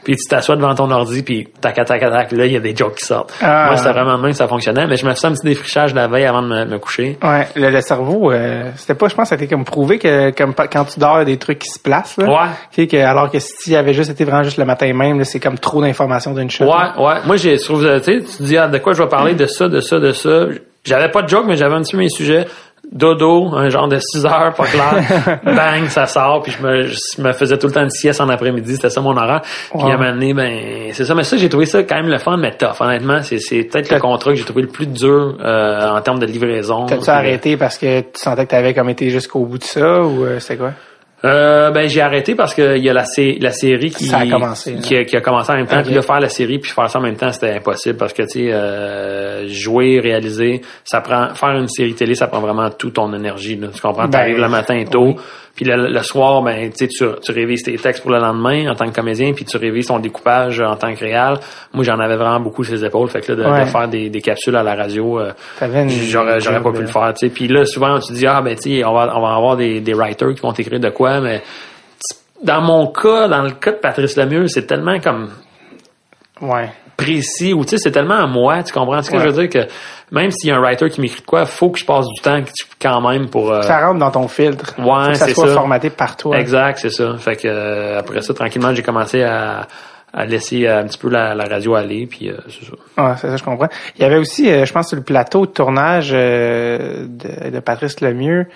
puis tu t'assois devant ton ordi, puis tac, tac, tac, tac, là, il y a des jokes qui sortent. Ah. Moi, c'était vraiment même que ça fonctionnait, mais je me faisais un petit défrichage la veille avant de me, me coucher. Ouais, le, le cerveau, euh, c'était pas, je pense, que ça a été comme prouvé que comme quand tu dors, il y a des trucs qui se placent. Là. Ouais. Tu sais, que, alors que si avait juste été vraiment juste le matin même, c'est comme trop d'informations d'une là. Ouais, ouais. Moi, j'ai trouve, tu sais, tu te dis, ah, de quoi je vais parler, de ça, de ça, de ça. J'avais pas de joke, mais j'avais un petit peu mes sujets. Dodo, un genre de 6 heures, pas clair. Bang, ça sort, puis je me, je me faisais tout le temps une sieste en après-midi, c'était ça mon horaire. Puis Ouais. à un moment donné, ben, c'est ça. Mais ça, j'ai trouvé ça quand même le fun, mais tough, honnêtement. C'est, c'est peut-être le contrat que j'ai trouvé le plus dur euh, en termes de livraison. T'as-tu arrêté parce que tu sentais que t'avais comme été jusqu'au bout de ça ou euh, c'était quoi? Euh, ben j'ai arrêté parce que il y a la, sé- la série qui Ça a commencé, qui, a, qui a commencé en même temps Ok. puis là faire la série puis faire ça en même temps c'était impossible parce que tu sais euh, jouer réaliser ça prend faire une série télé ça prend vraiment toute ton énergie là. tu comprends? Ben, t'arrives le matin tôt oui. Puis le, le soir ben tu tu, révises tes textes pour le lendemain en tant que comédien puis tu révises ton découpage en tant que réal moi j'en avais vraiment beaucoup sur les épaules fait que là de, Ouais. de faire des, des capsules à la radio euh, j'aurais j'aurais pas pu le faire tu sais puis là souvent tu dis ah ben tu sais on va on va avoir des, des writers qui vont t'écrire de quoi mais dans mon cas, dans le cas de Patrice Lemieux, c'est tellement comme Ouais. Précis ou tu sais c'est tellement à moi tu comprends ce que Ouais. je veux dire que même s'il y a un writer qui m'écrit de quoi faut que je passe du temps quand même pour euh, Ça rentre dans ton filtre. Ouais, Faut que ça soit ça. formaté par toi. exact c'est ça fait que euh, après ça tranquillement j'ai commencé à, à laisser euh, un petit peu la, la radio aller puis euh, c'est ça Ouais, c'est ça, je comprends. Il y avait aussi, euh, je pense, sur le plateau de tournage euh, de, de Patrice Lemieux,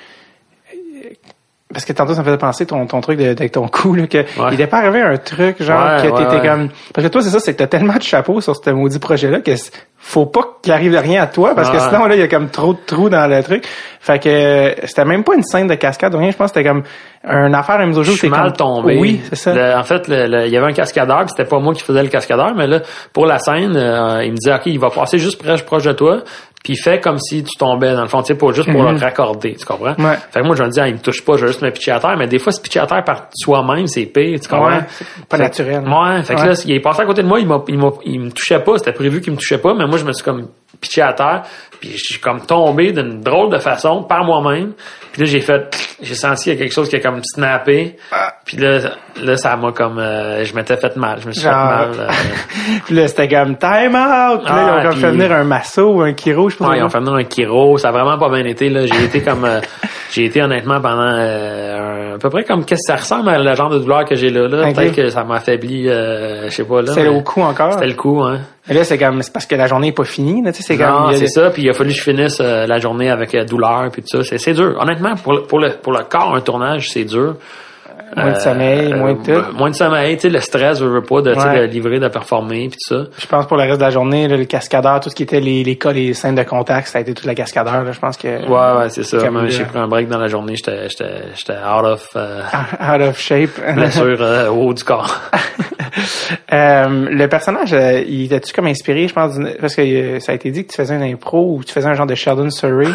parce que tantôt, ça me faisait penser ton, ton truc de- avec ton cou, là, que il était pas arrivé un truc, genre, Ouais, que t'étais ouais. comme... Parce que toi, c'est ça, c'est que t'as tellement de chapeaux sur ce maudit projet-là que c- faut pas qu'il arrive rien à toi, parce que Ouais. sinon, là, il y a comme trop de trous dans le truc. Fait que euh, c'était même pas une scène de cascade ou rien, je pense que c'était comme une affaire à mise au je jour. suis c'est mal comme- tombé. Oui, c'est ça. Le- en fait, il y avait un cascadeur, puis c'était pas moi qui faisais le cascadeur, mais là, pour la scène, euh, il me disait, OK, il va passer juste proche, proche de toi, puis il fait comme si tu tombais, dans le fond, tu sais, pour, juste pour Mhm. le raccorder, tu comprends? Ouais. Fait que moi, je me dis, ah, il me touche pas, je vais juste me pitcher à terre, mais des fois, se pitcher à terre par soi-même, c'est pire, tu comprends? Ouais, c'est pas Fait- naturel. Ouais, fait que Ouais. là, il est passé à côté de moi, il il il me touchait pas, c'était prévu qu'il me touchait pas, mais moi, je me suis comme pitché à terre, puis je suis comme tombé d'une drôle de façon par moi-même. Puis là, j'ai fait, j'ai senti qu'il y a quelque chose qui a comme snappé. Ah. Puis là, là, ça m'a comme, euh, je m'étais fait mal, je me suis Genre- fait mal. euh. Puis là, c'était comme time out. Puis là, ils Ah, ont comme puis- fait venir un masso ou un chiro, je pense. Ouais, ils ont fait venir un chiro, ça a vraiment pas bien été là. J'ai été comme, euh, j'ai été honnêtement pendant euh, un- à peu près comme qu'est-ce que ça ressemble à le genre de douleur que j'ai là. là? Peut-être que ça m'a affaibli, euh, je sais pas là. C'était au cou encore? C'était le coup, hein. Et là, c'est comme, c'est parce que la journée est pas finie, là, tu sais, c'est comme, c'est ça. Puis il a fallu que je finisse la journée avec douleur puis tout ça. C'est, c'est dur. Honnêtement, pour le, pour le pour le corps, un tournage, c'est dur. Moins de sommeil, Euh, moins de euh, tout. Moins de sommeil, tu sais, le stress, je veux pas, de, Ouais. de livrer, de performer puis tout ça. Je pense pour le reste de la journée, là, le cascadeur, tout ce qui était les, les cas, les scènes de contact, ça a été toute la cascadeur, là, je pense que. Ouais, ouais, c'est ça. J'ai pris un break dans la journée. J'étais, j'étais, j'étais out of euh, Out of shape. blessure euh, au haut du corps. Euh, le personnage, euh, il était-tu comme inspiré, je pense, parce que euh, ça a été dit que tu faisais une impro ou tu faisais un genre de Sheldon Surrey?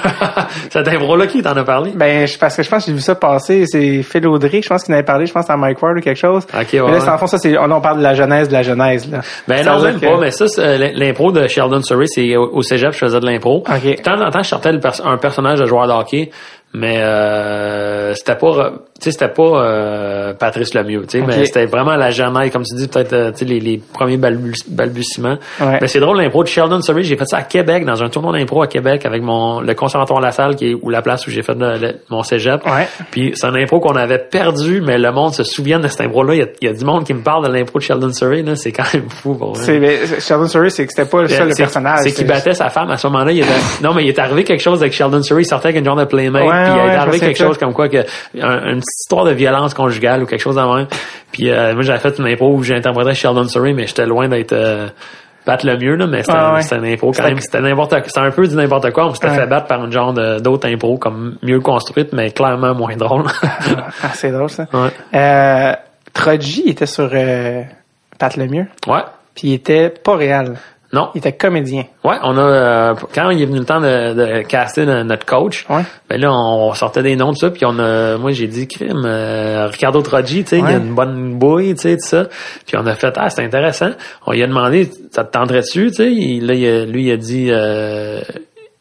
Cet impro-là, qui t'en a parlé? ben, je, parce que je pense que j'ai vu ça passer, c'est Phil Audrey, je pense qu'il parlé, je pense à Mike Ward ou quelque chose. Ok, Mais ouais, là, ouais. c'est en fond, ça, c'est, on, on parle de la genèse de la genèse, là. Ben Ça non, même pas, mais ça, l'impro de Sheldon Surrey, c'est au, cégep, je faisais de l'impro. Ok. De temps en temps, je sortais un personnage de joueur de hockey, mais euh, c'était pas, sais, c'était pas euh, Patrice Lemieux, tu sais, mais c'était vraiment la genèse, comme tu dis, peut-être, euh, tu sais, les, les premiers balbu- balbutiements. Ouais. Mais c'est drôle, l'impro de Sheldon Surrey, j'ai fait ça à Québec, dans un tournoi d'impro à Québec, avec mon le conservatoire La Salle, qui est ou la place où j'ai fait le- le- mon cégep. Ouais. Puis c'est un impro qu'on avait perdu, mais le monde se souvient de cet impro-là. Il y a, il y a du monde qui me parle de l'impro de Sheldon Surrey, là, c'est quand même fou. Pour vrai. Mais, Sheldon Surrey, c'est que c'était pas le C'est- personnage. C'est qu'il battait sa femme à ce moment-là. Il était, non, mais il est arrivé quelque chose avec Sheldon Surrey. Il sortait avec une genre de playmate. Ouais, puis il est arrivé quelque chose comme quoi que un- petite histoire de violence conjugale ou quelque chose même. Puis euh, moi j'avais fait une impro où j'interprétais Sheldon Surrey, mais j'étais loin d'être euh, battre le mieux là. Mais c'était Ah ouais. une impro quand même. C'était n'importe. C'était un peu du n'importe quoi. On s'était Ouais. fait battre par une genre d'autres impro comme mieux construite, mais clairement moins drôle. Ah, c'est drôle, ça. ouais. Euh, Troji était sur euh, Pat Lemieux, Ouais. puis il était pas réel. Non. Il était comédien. Ouais, on a euh, quand il est venu le temps de, de caster no- notre coach, Ouais. ben là on sortait des noms de ça, puis on a, moi j'ai dit crime, euh, Ricardo Troggi, tu sais, il a une bonne bouille, tu sais, tout ça. Puis on a fait ah c'est intéressant. On lui a demandé ça te tenterait dessus, tu sais? Il- Là il a- lui il a dit. Euh,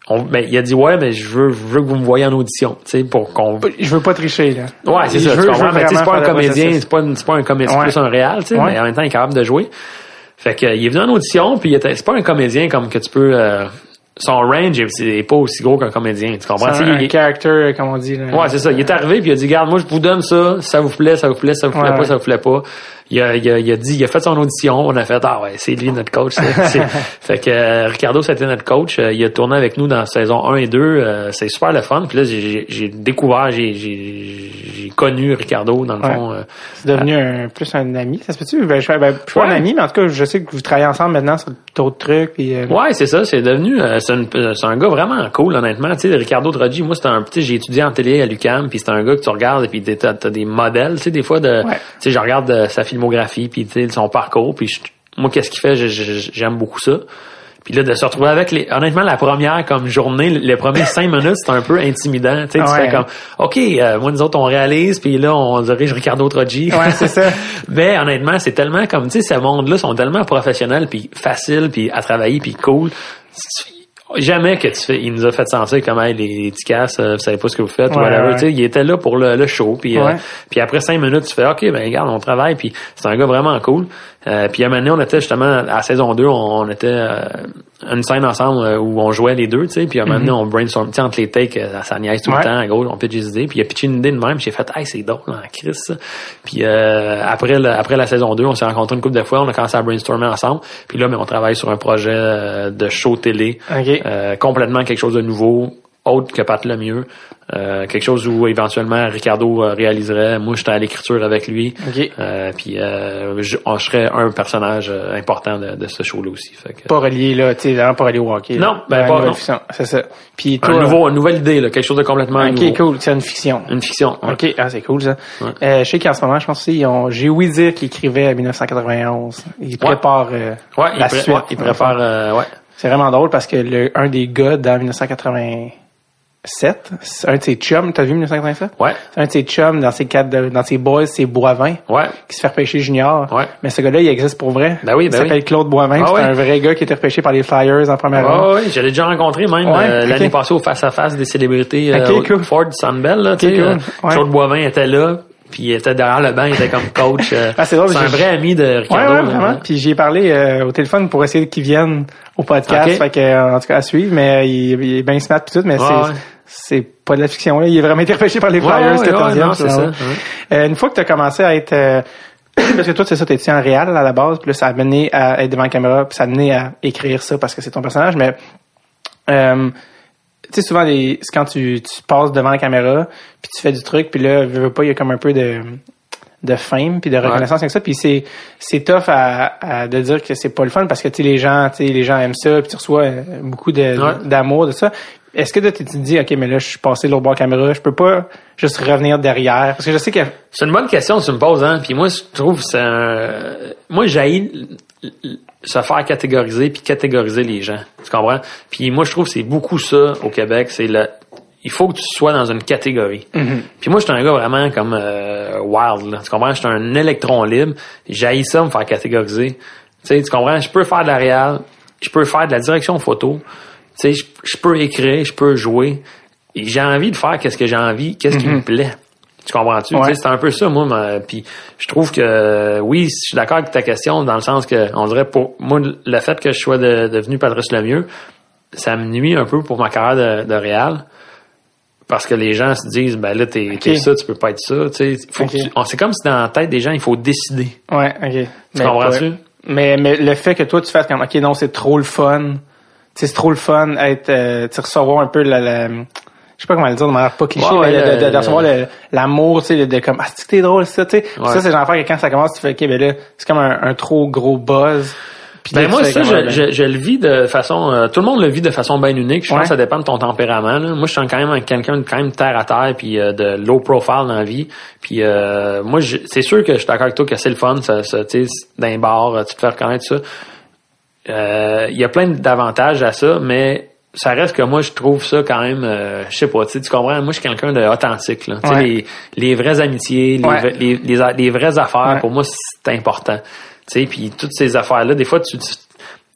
on, ben, il a dit ouais mais je veux je veux que vous me voyez en audition tu sais pour qu'on Je veux pas tricher, là. Ouais, c'est Je ça. veux- tu je veux mais tu sais, c'est pas un comédien, c'est pas, une- c'est pas un comédien, Ouais. plus un réal, tu sais, Ouais. mais en même temps, il est capable de jouer. Fait que, il est venu en audition, puis il était, c'est pas un comédien comme que tu peux, euh, son range est, c'est pas aussi gros qu'un comédien, tu comprends? C'est un, un il- character, comme on dit. Là. Ouais, c'est ça. Il est arrivé puis il a dit, garde, moi, je vous donne ça, ça vous plaît, ça vous plaît, ça vous plaît Ouais, pas, ouais. ça vous plaît pas. Il a, il a, il a dit, il a fait son audition, on a fait, ah ouais, c'est lui notre coach. fait que euh, Ricardo, c'était notre coach. Euh, il a tourné avec nous dans saison 1 et 2. Euh, c'est super le fun. Puis là, j'ai- découvert, j'ai connu Ricardo, dans le Ouais. fond. euh, C'est devenu un, plus un ami. Ça se peut-tu? Ben, je, ben, je suis pas un ami, mais en tout cas, je sais que vous travaillez ensemble maintenant sur d'autres trucs. Puis, euh, Ouais, c'est ça, c'est devenu euh, c'est un gars vraiment cool honnêtement, tu sais Ricardo Draghi, moi c'était un petit j'ai étudié en télé à l'UCAM, puis c'est un gars que tu regardes et puis t'as des modèles, tu sais des fois de Ouais. tu sais je regarde sa filmographie puis tu sais son parcours puis moi qu'est-ce qu'il fait, j'aime beaucoup ça. Puis là, de se retrouver avec les. Honnêtement, la première comme journée, les premiers cinq minutes, c'est un peu intimidant. Tu sais, tu Ouais. fais comme OK, euh, moi nous autres, on réalise, puis là, on dirige Ricardo Troggi. Ouais, c'est ça. Mais honnêtement, c'est tellement comme tu sais, ce monde-là sont tellement professionnels, puis faciles, puis à travailler, puis cool. Jamais que tu fais, il nous a fait sentir comme hey, les, casses, euh, vous savez pas ce que vous faites, ou Ouais, whatever. ouais. Tu sais, il était là pour le, le show, puis euh, puis après cinq minutes, tu fais ok, ben regarde, on travaille, puis c'est un gars vraiment cool. Euh, puis à un moment donné, on était justement à la saison 2, on, on était euh, une scène ensemble euh, où on jouait les deux, tu sais, puis à un moment donné, on brainstorm, tu sais, entre les takes, euh, ça niaise tout Mhm. Ouais. le temps, gros, on pitch des idées, puis il a pitché une idée de même, j'ai fait hey, c'est drôle, en Chris, ça. Puis euh, après le- après la saison 2, on s'est rencontrés une couple de fois, on a commencé à brainstormer ensemble, puis là, mais on travaille sur un projet de show télé, OK. euh, complètement quelque chose de nouveau, autre que Pat Lemieux. Euh, quelque chose où éventuellement Ricardo euh, réaliserait. Moi, j'étais à l'écriture avec lui. Okay. Euh, puis euh, je, oh, on serait un personnage euh, important de, de ce show-là aussi. Fait que, pas relié là, tu sais, pas relié au hockey. Non, ben pas. Non. C'est ça. Puis toi, un nouveau, une nouvelle idée là, quelque chose de complètement Ok, nouveau. cool. C'est une fiction. Une fiction. Ouais. Ok, ah c'est cool ça. Ouais. Euh, je sais qu'en ce moment, je pense aussi, ils ont. J'ai ouï dire qu'ils écrivaient à 1991. Ils préparent la il suite. ils préparent. ouais. C'est vraiment drôle parce que le un des gars dans 1980 7. Un de ses chums, t'as vu 1987? Ouais. Un de ses chums dans ses quatre, dans ses boys, ses Boivin. Ouais. Qui se fait repêcher junior. Ouais. Mais ce gars-là, il existe pour vrai. Ben oui, ben Il s'appelle. Claude Boivin. Ah c'est un vrai gars qui était repêché par les Flyers en première ah oui, je l'ai déjà rencontré même euh, l'année passée au face-à-face des célébrités. Euh. Ford Sandbell, là, okay, cool. Euh, Claude Boivin était là puis il était derrière le banc, il était comme coach. Euh, ah, c'est un vrai ami de Ricardo. Ouais, ouais, vraiment. Puis j'ai parlé euh, au téléphone pour essayer qu'il vienne au podcast. Fait que, euh, en tout cas, à suivre. Mais euh, il, il est bien smart pis tout, mais Ouais, c'est, ouais. c'est pas de la fiction, là. Il est vraiment été repêché par les Flyers, ouais, 14e. ouais, non, c'est ça. Euh, une fois que tu as commencé à être... euh, parce que toi, c'est ça, t'es en réel à la base, puis là, ça a mené à être devant la caméra, puis ça a mené à écrire ça parce que c'est ton personnage, mais... Euh, tu sais, souvent, les, c'est quand tu, tu passes devant la caméra, puis tu fais du truc, puis là, veux, veux pas, il y a comme un peu de de fame puis de reconnaissance avec ça puis c'est c'est tough à, à de dire que c'est pas le fun parce que tu les gens tu les gens aiment ça puis tu reçois euh, beaucoup de Ouais. d'amour de ça est-ce que tu te dis ok mais là je suis passé de l'autre bord caméra je peux pas juste revenir derrière? Parce que je sais que C'est une bonne question que tu me poses, hein. Puis moi, je trouve que c'est un... Moi, j'ai se faire catégoriser puis catégoriser les gens. Tu comprends? Puis moi, je trouve que c'est beaucoup ça au Québec. C'est le... Il faut que tu sois dans une catégorie. Puis moi, je suis un gars vraiment comme euh, wild. Là. Tu comprends? Je suis un électron libre. J'ai ça me faire catégoriser. Tu sais, tu comprends? Je peux faire de la réal. Je peux faire de la direction photo. Tu sais, je, je peux écrire, je peux jouer. Et j'ai envie de faire qu'est-ce que j'ai envie, qu'est-ce qui me plaît. Tu comprends-tu? Ouais. Tu sais, C'est un peu ça, moi. ma- Puis je trouve que oui, je suis d'accord avec ta question dans le sens que on dirait pour moi le fait que je sois de- devenu Patrice Lemieux, ça me nuit un peu pour ma carrière de, de réal. Parce que les gens se disent, ben là, t'es t'es ça, tu peux pas être ça. Tu sais, tu- c'est comme si dans la tête des gens, il faut décider. ouais ok Tu comprends-tu? ouais. mais mais le fait que toi tu fasses comme ok non c'est trop le fun tu c'est trop le fun être euh, tu recevoir un peu la, la je sais pas comment le dire de manière pas cliché Ouais, mais de, de- de le- recevoir l'amour tu sais de, de comme ah c'est t'es drôle ça tu sais? Ouais. ça c'est genre affaire que quand ça commence tu fais ok ben là c'est comme un, un trop gros buzz Ben moi ça je, je, je le vis de façon euh, tout le monde le vit de façon bien unique je pense que ça dépend de ton tempérament là. moi je suis quand même quelqu'un de quand même terre à terre puis euh, de low profile dans la vie puis euh, moi c'est sûr que je suis d'accord avec toi que c'est le fun ça, ça tu sais d'un bar euh, tu te fais reconnaître ça Euh, il y a plein d'avantages à ça mais ça reste que moi je trouve ça quand même euh, je sais pas tu sais, tu comprends? Moi je suis quelqu'un d'authentique là Tu sais, Ouais. les, les vraies amitiés les, Ouais. les, les, les vraies affaires Ouais. pour moi c'est important tu sais puis toutes ces affaires là des fois tu tu-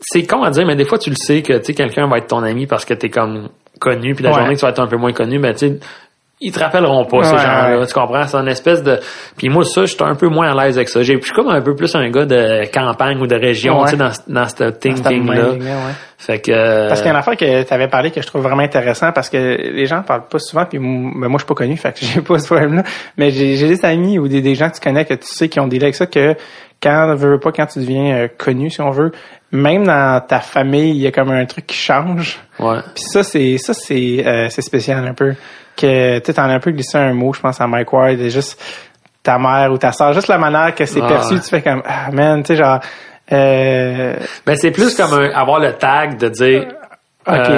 c'est con à dire mais des fois tu le sais que tu sais quelqu'un va être ton ami parce que t'es comme connu puis la Ouais. journée que tu vas être un peu moins connu ben tu sais ils te rappelleront pas ces gens-là ouais. tu comprends? C'est une espèce de puis moi ça je suis un peu moins à l'aise avec ça j'ai je suis comme un peu plus un gars de campagne ou de région Ouais. tu sais dans dans ce dans cette thinking là même ligne-là, ouais. fait que euh, Parce qu'il y a une affaire que tu avais parlé que je trouve vraiment intéressant parce que les gens parlent pas souvent puis ben, moi je suis pas connu fait que j'ai pas ce problème là mais j'ai j'ai des amis ou des, des gens que tu connais que tu sais qui ont des avec ça que quand veux pas quand tu deviens euh, connu si on veut même dans ta famille il y a comme un truc qui change. Ouais. Puis ça c'est ça c'est euh, c'est spécial un peu. Que tu sais, t'en as un peu glissé un mot je pense à Mike Ward et juste ta mère ou ta soeur juste la manière que c'est Ah, perçu tu fais comme ah man tu sais genre euh, Ben, c'est plus comme un- avoir le tag de dire Ok.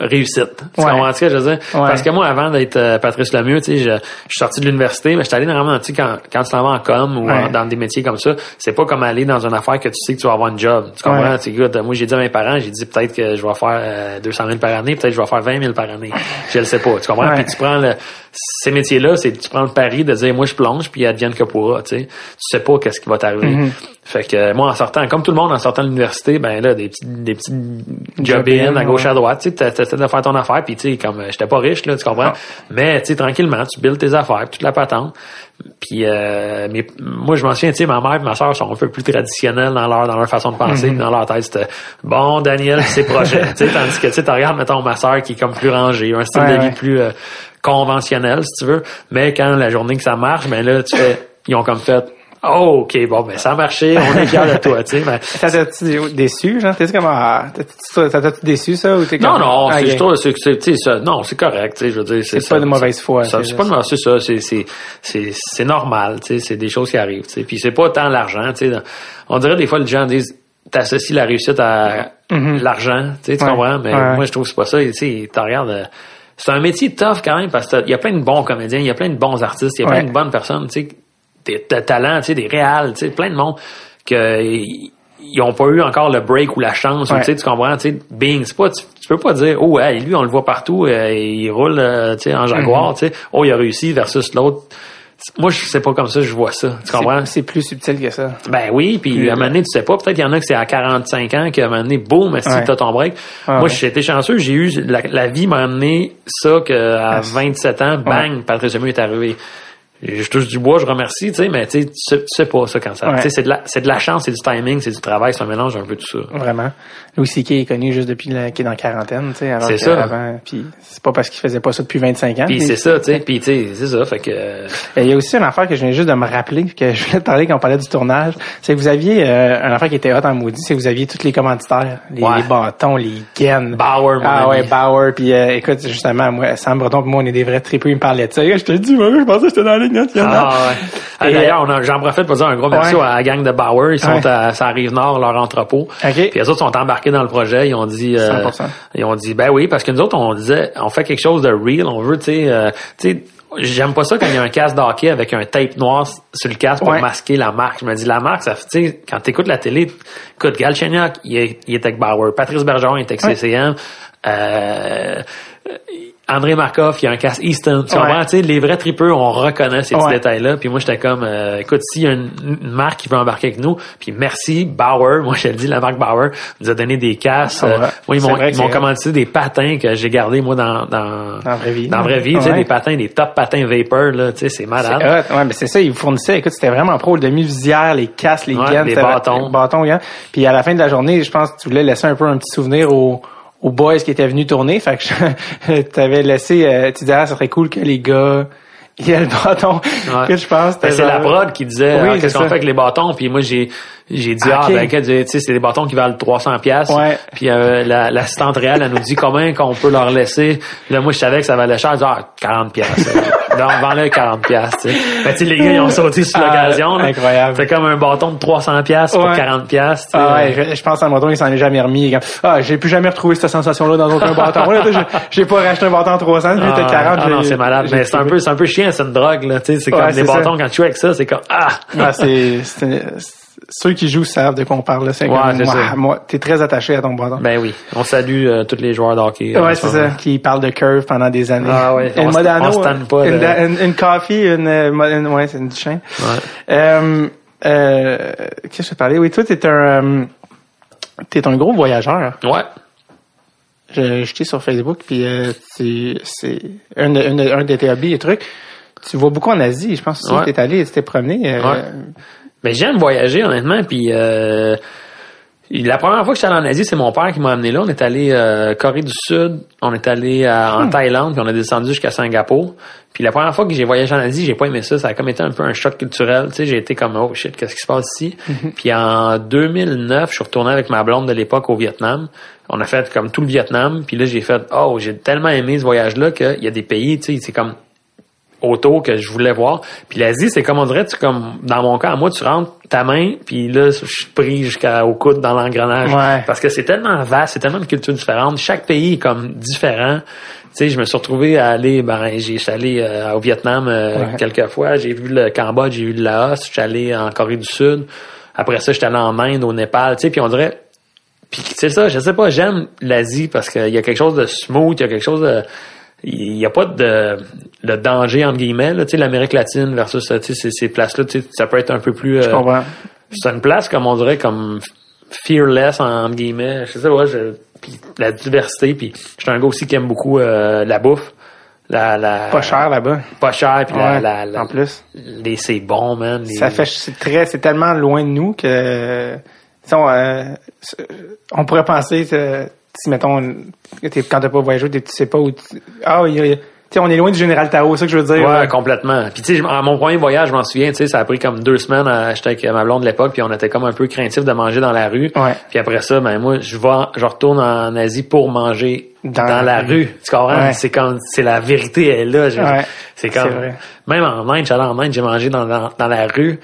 Réussite. Tu Ouais. comprends ce que je veux dire? Ouais. Parce que moi, avant d'être euh, Patrice Lemieux, tu sais, je, je suis sorti de l'université, mais je suis allé normalement, tu sais, quand, quand tu t'en vas en com ou Ouais. en- dans des métiers comme ça, c'est pas comme aller dans une affaire que tu sais que tu vas avoir un job. Tu comprends? Tu écoute, moi, j'ai dit à mes parents, j'ai dit peut-être que je vais faire euh, 200 000 par année, peut-être que je vais faire 20 000 par année. Je le sais pas. Tu comprends? Puis tu prends le, ces métiers-là, c'est tu prends le pari de dire moi je plonge puis advienne que pourra, tu sais. Tu sais pas qu'est-ce qui va t'arriver. Mhm. Fait que euh, moi en sortant, comme tout le monde en sortant de l'université, ben là des petits des petits job in à gauche ouais. à droite, tu sais, t'essaies de faire ton affaire puis tu sais comme euh, j'étais pas riche là, tu comprends. Non. Mais tu sais tranquillement, tu builds tes affaires, toute la patente. Puis euh, mais moi je m'en souviens, tu sais ma mère et ma soeur sont un peu plus traditionnelles dans leur dans leur façon de penser, Mhm. dans leur tête c'était bon Daniel ses projets, tu sais tandis que tu sais regardes mettons ma soeur qui est comme plus rangée, un style Ouais, de vie ouais. plus euh, conventionnel si tu veux, mais quand la journée que ça marche, ben là tu fais ils ont comme fait Oh, OK, bon, ben, ça a marché, on est fiers de toi, tu sais. ben, Ça t'a-tu déçu, genre? T'es-tu comme, ah, ça t'a-tu déçu, ça, ou t'es non, comme... non, c'est, Ok. je trouve, c'est, c'est, tu sais, ça- non, c'est correct, tu sais, je veux dire, c'est, C'est pas de mauvaise foi, ça- c'est c'est pas de mauvaise, c'est ça, c'est, c'est, c'est, c'est normal, tu sais, c'est des choses qui arrivent, tu sais. Puis c'est pas tant l'argent, tu sais. On dirait des fois, les gens disent, t'associes la réussite à l'argent, tu sais, tu comprends? Mais moi, je trouve que c'est pas ça, tu sais, t'en regardes, euh, c'est un métier tough quand même parce qu'il y a plein de bons comédiens, il y a plein de bons artistes, il y a plein de bonnes personnes, tu sais, des, de talents, tu sais, des réals, tu sais, plein de monde que ils ont pas eu encore le break ou la chance, ou, tu sais, tu comprends, tu sais, Bing, c'est pas, tu, tu peux pas dire, oh, hey, lui, on le voit partout, euh, il roule, euh, tu sais, en Jaguar, tu sais, oh, il a réussi versus l'autre. Moi, je sais pas comme ça, je vois ça, tu comprends? C'est plus subtil que ça. Ben oui, puis à un moment donné, tu sais pas, peut-être qu'il y en a que c'est à 45 ans qu'à un moment donné, boum, est-ce Ouais. t'as ton break? Ah Moi, été chanceux, j'ai eu, la, la vie m'a amené ça qu'à 27 ans, bang, Patrice Lemieux est arrivé. Je touche du bois, je remercie, tu sais, mais tu sais, tu sais- pas ça quand ça. Ouais. Tu sais, c'est de la, c'est de la chance, c'est du timing, c'est du travail, c'est un mélange un peu de tout ça. Vraiment. Louis C.K. est connu juste depuis qu'il est dans la quarantaine, tu sais, alors C'est ça. avant, puis c'est pas parce qu'il faisait pas ça depuis 25 ans. Puis c'est ça, tu sais, puis tu sais, c'est ça, fait que Il y a aussi une affaire que je viens juste de me rappeler, que je voulais te parler quand on parlait du tournage. C'est que vous aviez euh, une affaire qui était hot en maudit, c'est que vous aviez tous les commanditaires, les, Ouais. les bâtons, les gaines. Bauer, mon Ah ami. ouais, Bauer. Puis euh, écoute, justement, moi, Sam Breton, moi, on est des vrais tripeux. Il me parlait de ça. Je te dis, moi, je pensais que j'étais dans la ligne nationale. Ah. Ah, D'ailleurs, on a- j'en profite pour dire un gros merci Ouais. à la gang de Bauer. Ils sont Ouais. à, ça arrive nord, leur entrepôt. OK. Puis les autres sont embarqués dans le projet. Ils ont dit, euh, 100%. ils ont dit, ben oui, parce que nous autres, on disait, on fait quelque chose de real. On veut, tu sais, euh, tu sais, j'aime pas ça quand il y a un casque d'hockey avec un tape noir sur le casque pour Ouais. masquer la marque. Je me dis, la marque, ça fait, tu sais, quand t'écoutes la télé, écoute, Galchenyuk, il est, il est avec Bauer. Patrice Bergeron, il est avec. CCM. Euh, André Markov, il y a un casque Easton. Tu comprends? Les vrais tripeux, on reconnaît ces petits Ouais. détails-là. Puis moi, j'étais comme, euh, écoute, s'il y a une, une marque qui veut embarquer avec nous, puis merci, Bauer, moi, je le dis, la marque Bauer nous a donné des casques. Ouais. Euh, moi, ils m'ont, commandé des patins que j'ai gardés, moi, dans, dans, Dans vraie vie. Dans vraie vie, des patins, des top patins Vapor, là, tu sais, c'est malade. hot. Ouais, mais c'est ça, ils vous fournissaient. Écoute, c'était vraiment pro, le demi-visière, les casques, les gaines, les bâtons. les bâtons, gants. Puis à la fin de la journée, je pense que tu voulais laisser un peu un petit souvenir aux, aux boys qui étaient venus tourner. Fait que je t'avais laissé, euh, tu disais, ah, ça serait cool que les gars, il y a le bâton. Ouais. Que je pense. Ben, c'est la prod qui disait Oui, ah, qu'est-ce qu'on fait avec les bâtons? Puis moi j'ai j'ai dit Ah, ah ok. ben que, tu sais c'est des bâtons qui valent 300 pièces Ouais. puis euh, la l'assistante réelle elle nous dit combien qu'on peut leur laisser? Là moi je savais que ça valait cher je dis ah 40 pièces donc vends-le 40 pièces tu sais ben, tu sais les gars ils ont sauté sur Ah, l'occasion là. incroyable. c'est comme un bâton de 300 pièces pour Ouais. 40 pièces. Ah ouais, je, pense à Breton, il s'en est jamais remis. Ah, j'ai plus jamais retrouvé cette sensation-là dans aucun bâton. Là, j'ai- pas racheté un bâton à 300, lui, Ah, était 40. ah non, c'est malade. Mais c'est un peu, c'est un peu chiant, c'est une drogue, là. Tu sais, c'est comme des bâtons, quand tu joues avec ça, c'est comme, ah! Ah, c'est- ceux qui jouent savent de quoi on parle. là. C'est Ouais, moi, t'es très attaché à ton bâton. Ben oui. On salue euh, tous les joueurs d'hockey. euh, ouais, c'est ça. Qui parle de curve pendant des années. Ah ouais, Une on se- Modano, on se tanne pas une, de- une, une coffee, une, euh, une- ouais, c'est une chien. Ouais. Euh, euh, qu'est-ce que je te parlais? Oui, toi, t'es un, euh, t'es un gros voyageur. Ouais. J'étais sur Facebook, puis euh, c'est, c'est un, de- un, de- un de tes hobbies et trucs. Tu vas beaucoup en Asie. Je pense aussi Ouais. que t'es allé, tu t'es promené. euh, Ouais. Mais j'aime voyager, honnêtement, puis euh, la première fois que j'étais allé en Asie, c'est mon père qui m'a amené là. On est allé euh, Corée du Sud, on est allé euh, en Thaïlande, puis on a descendu jusqu'à Singapour. Puis la première fois que j'ai voyagé en Asie, j'ai pas aimé ça. Ça a comme été un peu un choc culturel. Tu sais, j'ai été comme oh shit, qu'est-ce qui se passe ici? Puis en 2009, je suis retourné avec ma blonde de l'époque au Vietnam. On a fait comme tout le Vietnam. Puis là, j'ai fait oh, j'ai tellement aimé ce voyage-là qu'il y a des pays, tu sais, c'est comme auto que je voulais voir. Puis l'Asie, c'est comme on dirait, tu comme dans mon cas, moi, tu rentres ta main, puis là, je suis pris jusqu'au coude dans l'engrenage. Ouais. Parce que c'est tellement vaste, c'est tellement de cultures différentes. Chaque pays est comme différent. Tu sais, je me suis retrouvé à aller, ben, j'ai allé euh, au Vietnam euh, Ouais. quelques fois. J'ai vu le Cambodge, j'ai vu le Laos, je suis allé en Corée du Sud. Après ça, j'étais allé en Inde, au Népal, tu sais, puis on dirait, puis c'est ça, je sais pas, j'aime l'Asie parce qu'il y a quelque chose de smooth, il y a quelque chose de il n'y a pas de, de danger entre guillemets là, tu sais l'Amérique latine versus sais, ces, ces places là tu sais, ça peut être un peu plus Je euh, comprends. c'est une place comme on dirait comme fearless entre guillemets je sais pas je, la diversité puis je suis un gars aussi qui aime beaucoup euh, la bouffe la, la Pas cher là-bas. pas cher puis la, Ouais, la, la- en plus. les c'est bon man les- Ça fait, c'est très, c'est tellement loin de nous que, on, euh, on pourrait penser, euh, si mettons, quand t'as pas voyagé, tu sais pas où, tu- ah, il y a- tu sais, on est loin du général Tao, c'est ça que je veux dire. Ouais, là. complètement. Puis tu sais, à mon premier voyage, je m'en souviens, tu sais, ça a pris comme deux semaines. J'étais avec ma blonde de l'époque, puis on était comme un peu craintif de manger dans la rue. Ouais. Puis après ça, ben moi, je vais, je retourne en Asie pour manger Dans dans, la rue. rue. Tu comprends? Ouais. C'est comme, c'est la vérité elle est là. Ouais, c'est comme, même en Inde, j'allais en Inde, j'ai mangé dans, dans, dans la rue.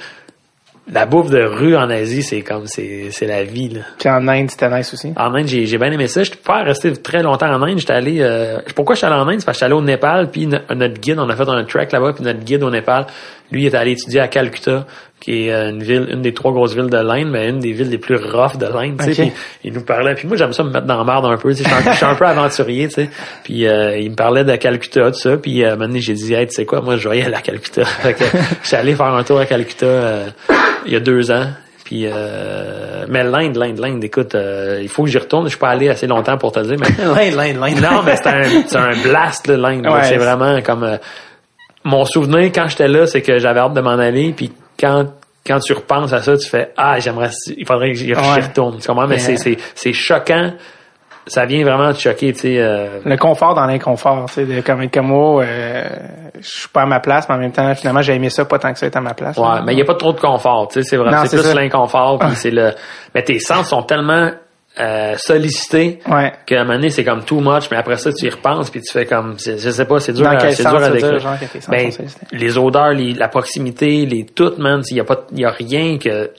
La bouffe de rue en Asie, c'est comme, c'est, c'est la vie là. Puis en Inde, c'était nice aussi. En Inde, j'ai, j'ai bien aimé ça. Je pas rester très longtemps en Inde. J'étais allé. euh, pourquoi je suis allé en Inde? C'est parce que j'étais allé au Népal, puis no- notre guide, on a fait un trek là-bas, puis notre guide au Népal, lui, il est allé étudier à Calcutta, qui est euh, une ville, une des trois grosses villes de l'Inde, mais une des villes les plus rough de l'Inde. tu sais. Il nous parlait. Puis moi, j'aime ça me mettre dans la merde un peu. tu sais. Je suis un, peu aventurier, tu sais. Puis euh, il me parlait de Calcutta, tout ça. Puis euh, un moment donné, j'ai dit, hey, tu sais quoi, moi, je vais aller à Calcutta. fait que je suis allé faire un tour à Calcutta euh, il y a deux ans. Puis, euh, mais l'Inde, l'Inde, l'Inde, écoute, euh, il faut que j'y retourne. Je suis pas allé assez longtemps pour te le dire, mais L'Inde, l'Inde, l'Inde. non, mais c'est un, c'est un blast, là, l'Inde. Ouais, c'est- vraiment comme... euh, mon souvenir, quand j'étais là, c'est que j'avais hâte de m'en aller. Puis quand quand tu repenses à ça, tu fais « Ah, j'aimerais... Il faudrait que j'y Ouais. retourne. » Tu comprends? Mais Mais- c'est- c'est c'est choquant. Ça vient vraiment te choquer, tu sais. euh, Le confort dans l'inconfort, tu sais, de comme comme moi, euh, je suis pas à ma place, mais en même temps, finalement, j'ai aimé ça pas tant que ça être à ma place. Ouais, mais il n'y a pas trop de confort, tu sais, c'est vrai. C'est plus l'inconfort, puis Ouais. c'est le... Mais tes sens sont tellement euh, sollicités Ouais. qu'à un moment donné, c'est comme too much, mais après ça, tu y repenses, puis tu fais comme... Je sais pas, c'est dur, à, c'est dur à décrire. genre, Ben, les odeurs, les- la proximité, les toutes, man, il y a pas, il y a rien que...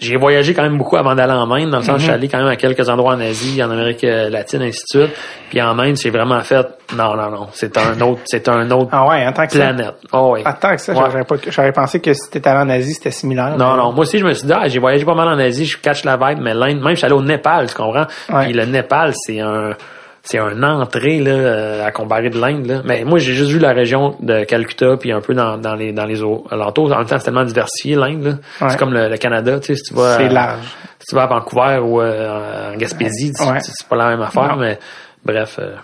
J'ai voyagé quand même beaucoup avant d'aller en Inde, dans le sens je suis Mm-hmm. allé quand même à quelques endroits en Asie, en Amérique euh, latine, ainsi de suite. Puis en Inde, j'ai vraiment fait, non, non, non, c'est un autre, c'est un autre Ah ouais, en tant que ça? planète. Oh, oui. En tant que ça, Ouais. j'aurais pensé que si t'étais allé en Asie, c'était similaire. Non, mais- non. Moi aussi, je me suis dit, ah, j'ai voyagé pas mal en Asie, je catch la vibe, mais l'Inde, même, je suis allé au Népal, tu comprends? Ouais. Puis le Népal, c'est un, c'est un entrée, là, euh, à comparer de l'Inde, là. Mais moi, j'ai juste vu la région de Calcutta, puis un peu dans, dans les, dans les au- alentours. En même temps, c'est tellement diversifié, l'Inde. Ouais. C'est comme le, le Canada, tu sais, si tu vas. C'est à- large. Si tu vas à Vancouver ou euh, en Gaspésie, Ouais. c'est pas la même affaire, Non. mais bref. euh,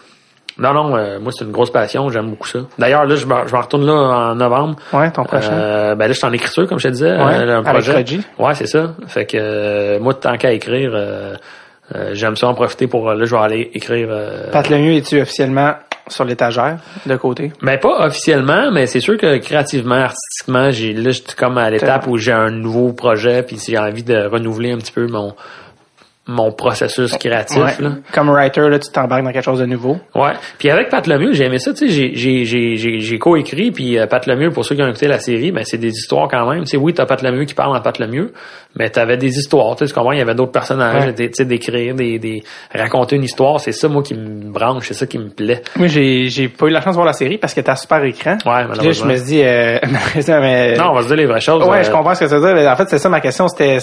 non, non, euh, moi, c'est une grosse passion, j'aime beaucoup ça. D'ailleurs, là, je m'en je m'en retourne là en novembre. Ouais, ton prochain. Euh, ben là, je suis en écriture, comme je te disais. Ouais, euh, un avec projet. Reggie. Ouais, c'est ça. Fait que euh, moi, tant qu'à écrire, euh, j'aime ça en profiter pour... euh, Là, je vais aller écrire... Euh, Pat Lemieux, es-tu officiellement sur l'étagère, de côté? ben pas officiellement, mais c'est sûr que créativement, artistiquement, j'ai là, je suis comme à l'étape où j'ai un nouveau projet, puis si j'ai envie de renouveler un petit peu mon mon processus créatif. Ouais. Là. Comme writer, là, tu t'embarques dans quelque chose de nouveau. Ouais. Puis avec Pat Lemieux, j'ai aimé ça. Tu sais, j'ai j'ai j'ai j'ai j'ai coécrit. Puis euh, Pat Lemieux, pour ceux qui ont écouté la série, ben c'est des histoires quand même. Tu sais, oui, t'as Pat Lemieux qui parle en Pat Lemieux, mais t'avais des histoires. Tu sais, tu comprends, il y avait d'autres personnages. Ouais. Tu sais, d'écrire, des des raconter une histoire. C'est ça moi qui me branche, c'est ça qui me plaît. Moi, j'ai, j'ai pas eu la chance de voir la série parce que t'as super écran. Ouais, là, je malheureusement. me suis dit, euh, malheureusement, mais, Non, on va se dire les vraies choses. ouais, euh, je comprends ce que ça veut dire. mais En fait, c'est ça ma question. C'était,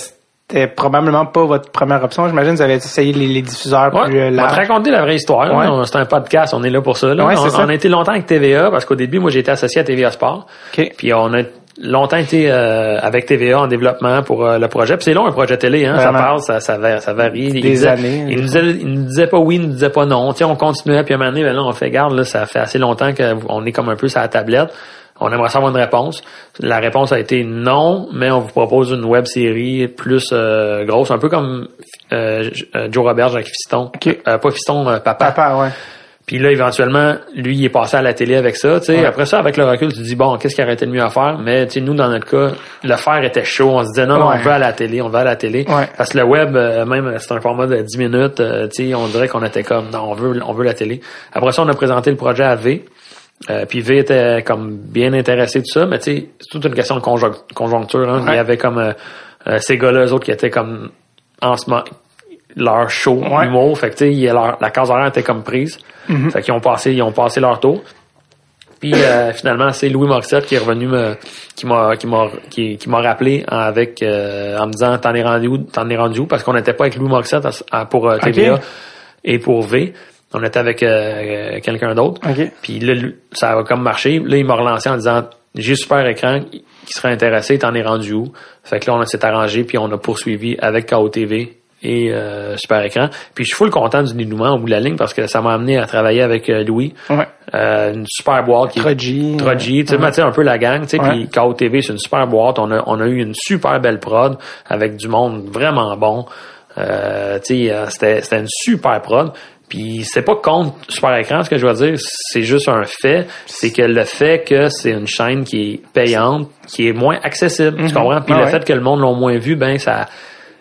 c'était probablement pas votre première option. J'imagine que vous avez essayé les, les diffuseurs Ouais, plus euh, on va te raconter la vraie histoire. Ouais. C'est un podcast, on est là pour ça. Là. Ouais, on, ça. on a été longtemps avec TVA parce qu'au début, moi, j'ai été associé à TVA Sport. OK. Puis on a longtemps été euh, avec TVA en développement pour euh, le projet. Puis c'est long un projet télé, hein. Ça passe, ça, ça, ça varie. Il Des disait- années. Il nous, disait, il nous disait pas oui, il nous disait pas non. Tu sais, on continuait, puis à un moment donné, ben là, on fait garde, là, ça fait assez longtemps qu'on est comme un peu sur la tablette. On aimerait savoir une réponse. La réponse a été non, mais on vous propose une web série plus euh, grosse, un peu comme euh, euh, Joe Roberge avec Fiston. OK. Euh, pas Fiston, euh, papa. Papa, ouais. Puis là, éventuellement, lui, il est passé à la télé avec ça. tu sais. Ouais. Après ça, avec le recul, tu te dis, bon, qu'est-ce qui aurait été le mieux à faire? Mais tu sais, nous, dans notre cas, le faire était chaud. On se disait, non, on veut à la télé, on veut à la télé. Ouais. Parce que le web, euh, même, c'est un format de 10 minutes. tu sais, on dirait qu'on était comme, non, on veut, on veut la télé. Après ça, on a présenté le projet à V. Euh, puis V était comme bien intéressé de ça, mais tu sais, c'est toute une question de conjonc- conjoncture. Hein. Il y avait comme euh, euh, ces gars-là, eux autres, qui étaient comme en ce moment leur show Ouais. humour. Fait que tu sais, la case horaire était comme prise. Mm-hmm. Fait qu'ils ont passé, ils ont passé leur tour. Puis finalement, c'est Louis Morissette qui est revenu me, qui m'a qui m'a qui, qui m'a rappelé avec en me disant t'en es rendu où t'en es rendu où? Parce qu'on n'était pas avec Louis Morissette à- à- pour TVA et pour V. On était avec euh, quelqu'un d'autre. OK. Puis là, ça a comme marché. Là, il m'a relancé en disant J'ai super écran qui serait intéressé, t'en es rendu où? Fait que là, on s'est arrangé, puis on a poursuivi avec KOTV et euh, Super Écran. Puis je suis full content du dénouement au bout de la ligne parce que ça m'a amené à travailler avec euh, Louis. Ouais. Euh, une super boîte qui est Troji. Troji, tu sais, un peu la gang, tu sais, Ouais. puis KO TV, c'est une super boîte. On a, on a eu une super belle prod avec du monde vraiment bon. Euh, tu sais, c'était, c'était une super prod. Puis c'est pas contre Super Écran, ce que je veux dire, c'est juste un fait. C'est que le fait que c'est une chaîne qui est payante, qui est moins accessible, tu comprends? Puis Ah le ouais. fait que le monde l'ont moins vu, ben ça,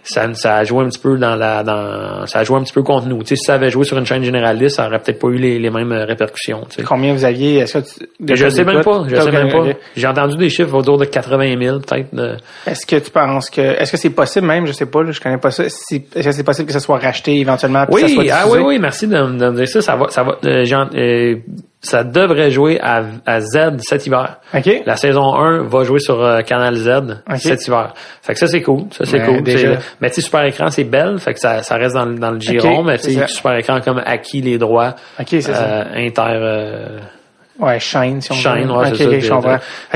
ça, ça a joué un petit peu dans la, dans, ça a joué un petit peu contre nous. Tu sais, si ça avait joué sur une chaîne généraliste, ça aurait peut-être pas eu les, les mêmes euh, répercussions. tu sais. Combien vous aviez? Est-ce que tu, je sais même pas. Je sais même pas. J'ai entendu des chiffres autour de 80 000, peut-être. de- Est-ce que tu penses que, est-ce que c'est possible même, je sais pas, là, je connais pas ça, si- est-ce que c'est possible que ça soit racheté éventuellement puis que ça soit Oui, ah oui, oui, merci de, me de me dire ça. Ça va, ça va, euh, ça devrait jouer à, à Z cet hiver. OK. La saison 1 va jouer sur euh, Canal Z cet hiver. Fait que ça, c'est cool. Ça, c'est Mais cool. déjà- Mais tu Super Écran, c'est belle. Fait que ça, ça reste dans, le- dans le giron. mais tu. Super Écran comme acquis les droits c'est ça. euh, inter... euh, Ouais, Shine, si on Shine, veut. ouais, c'est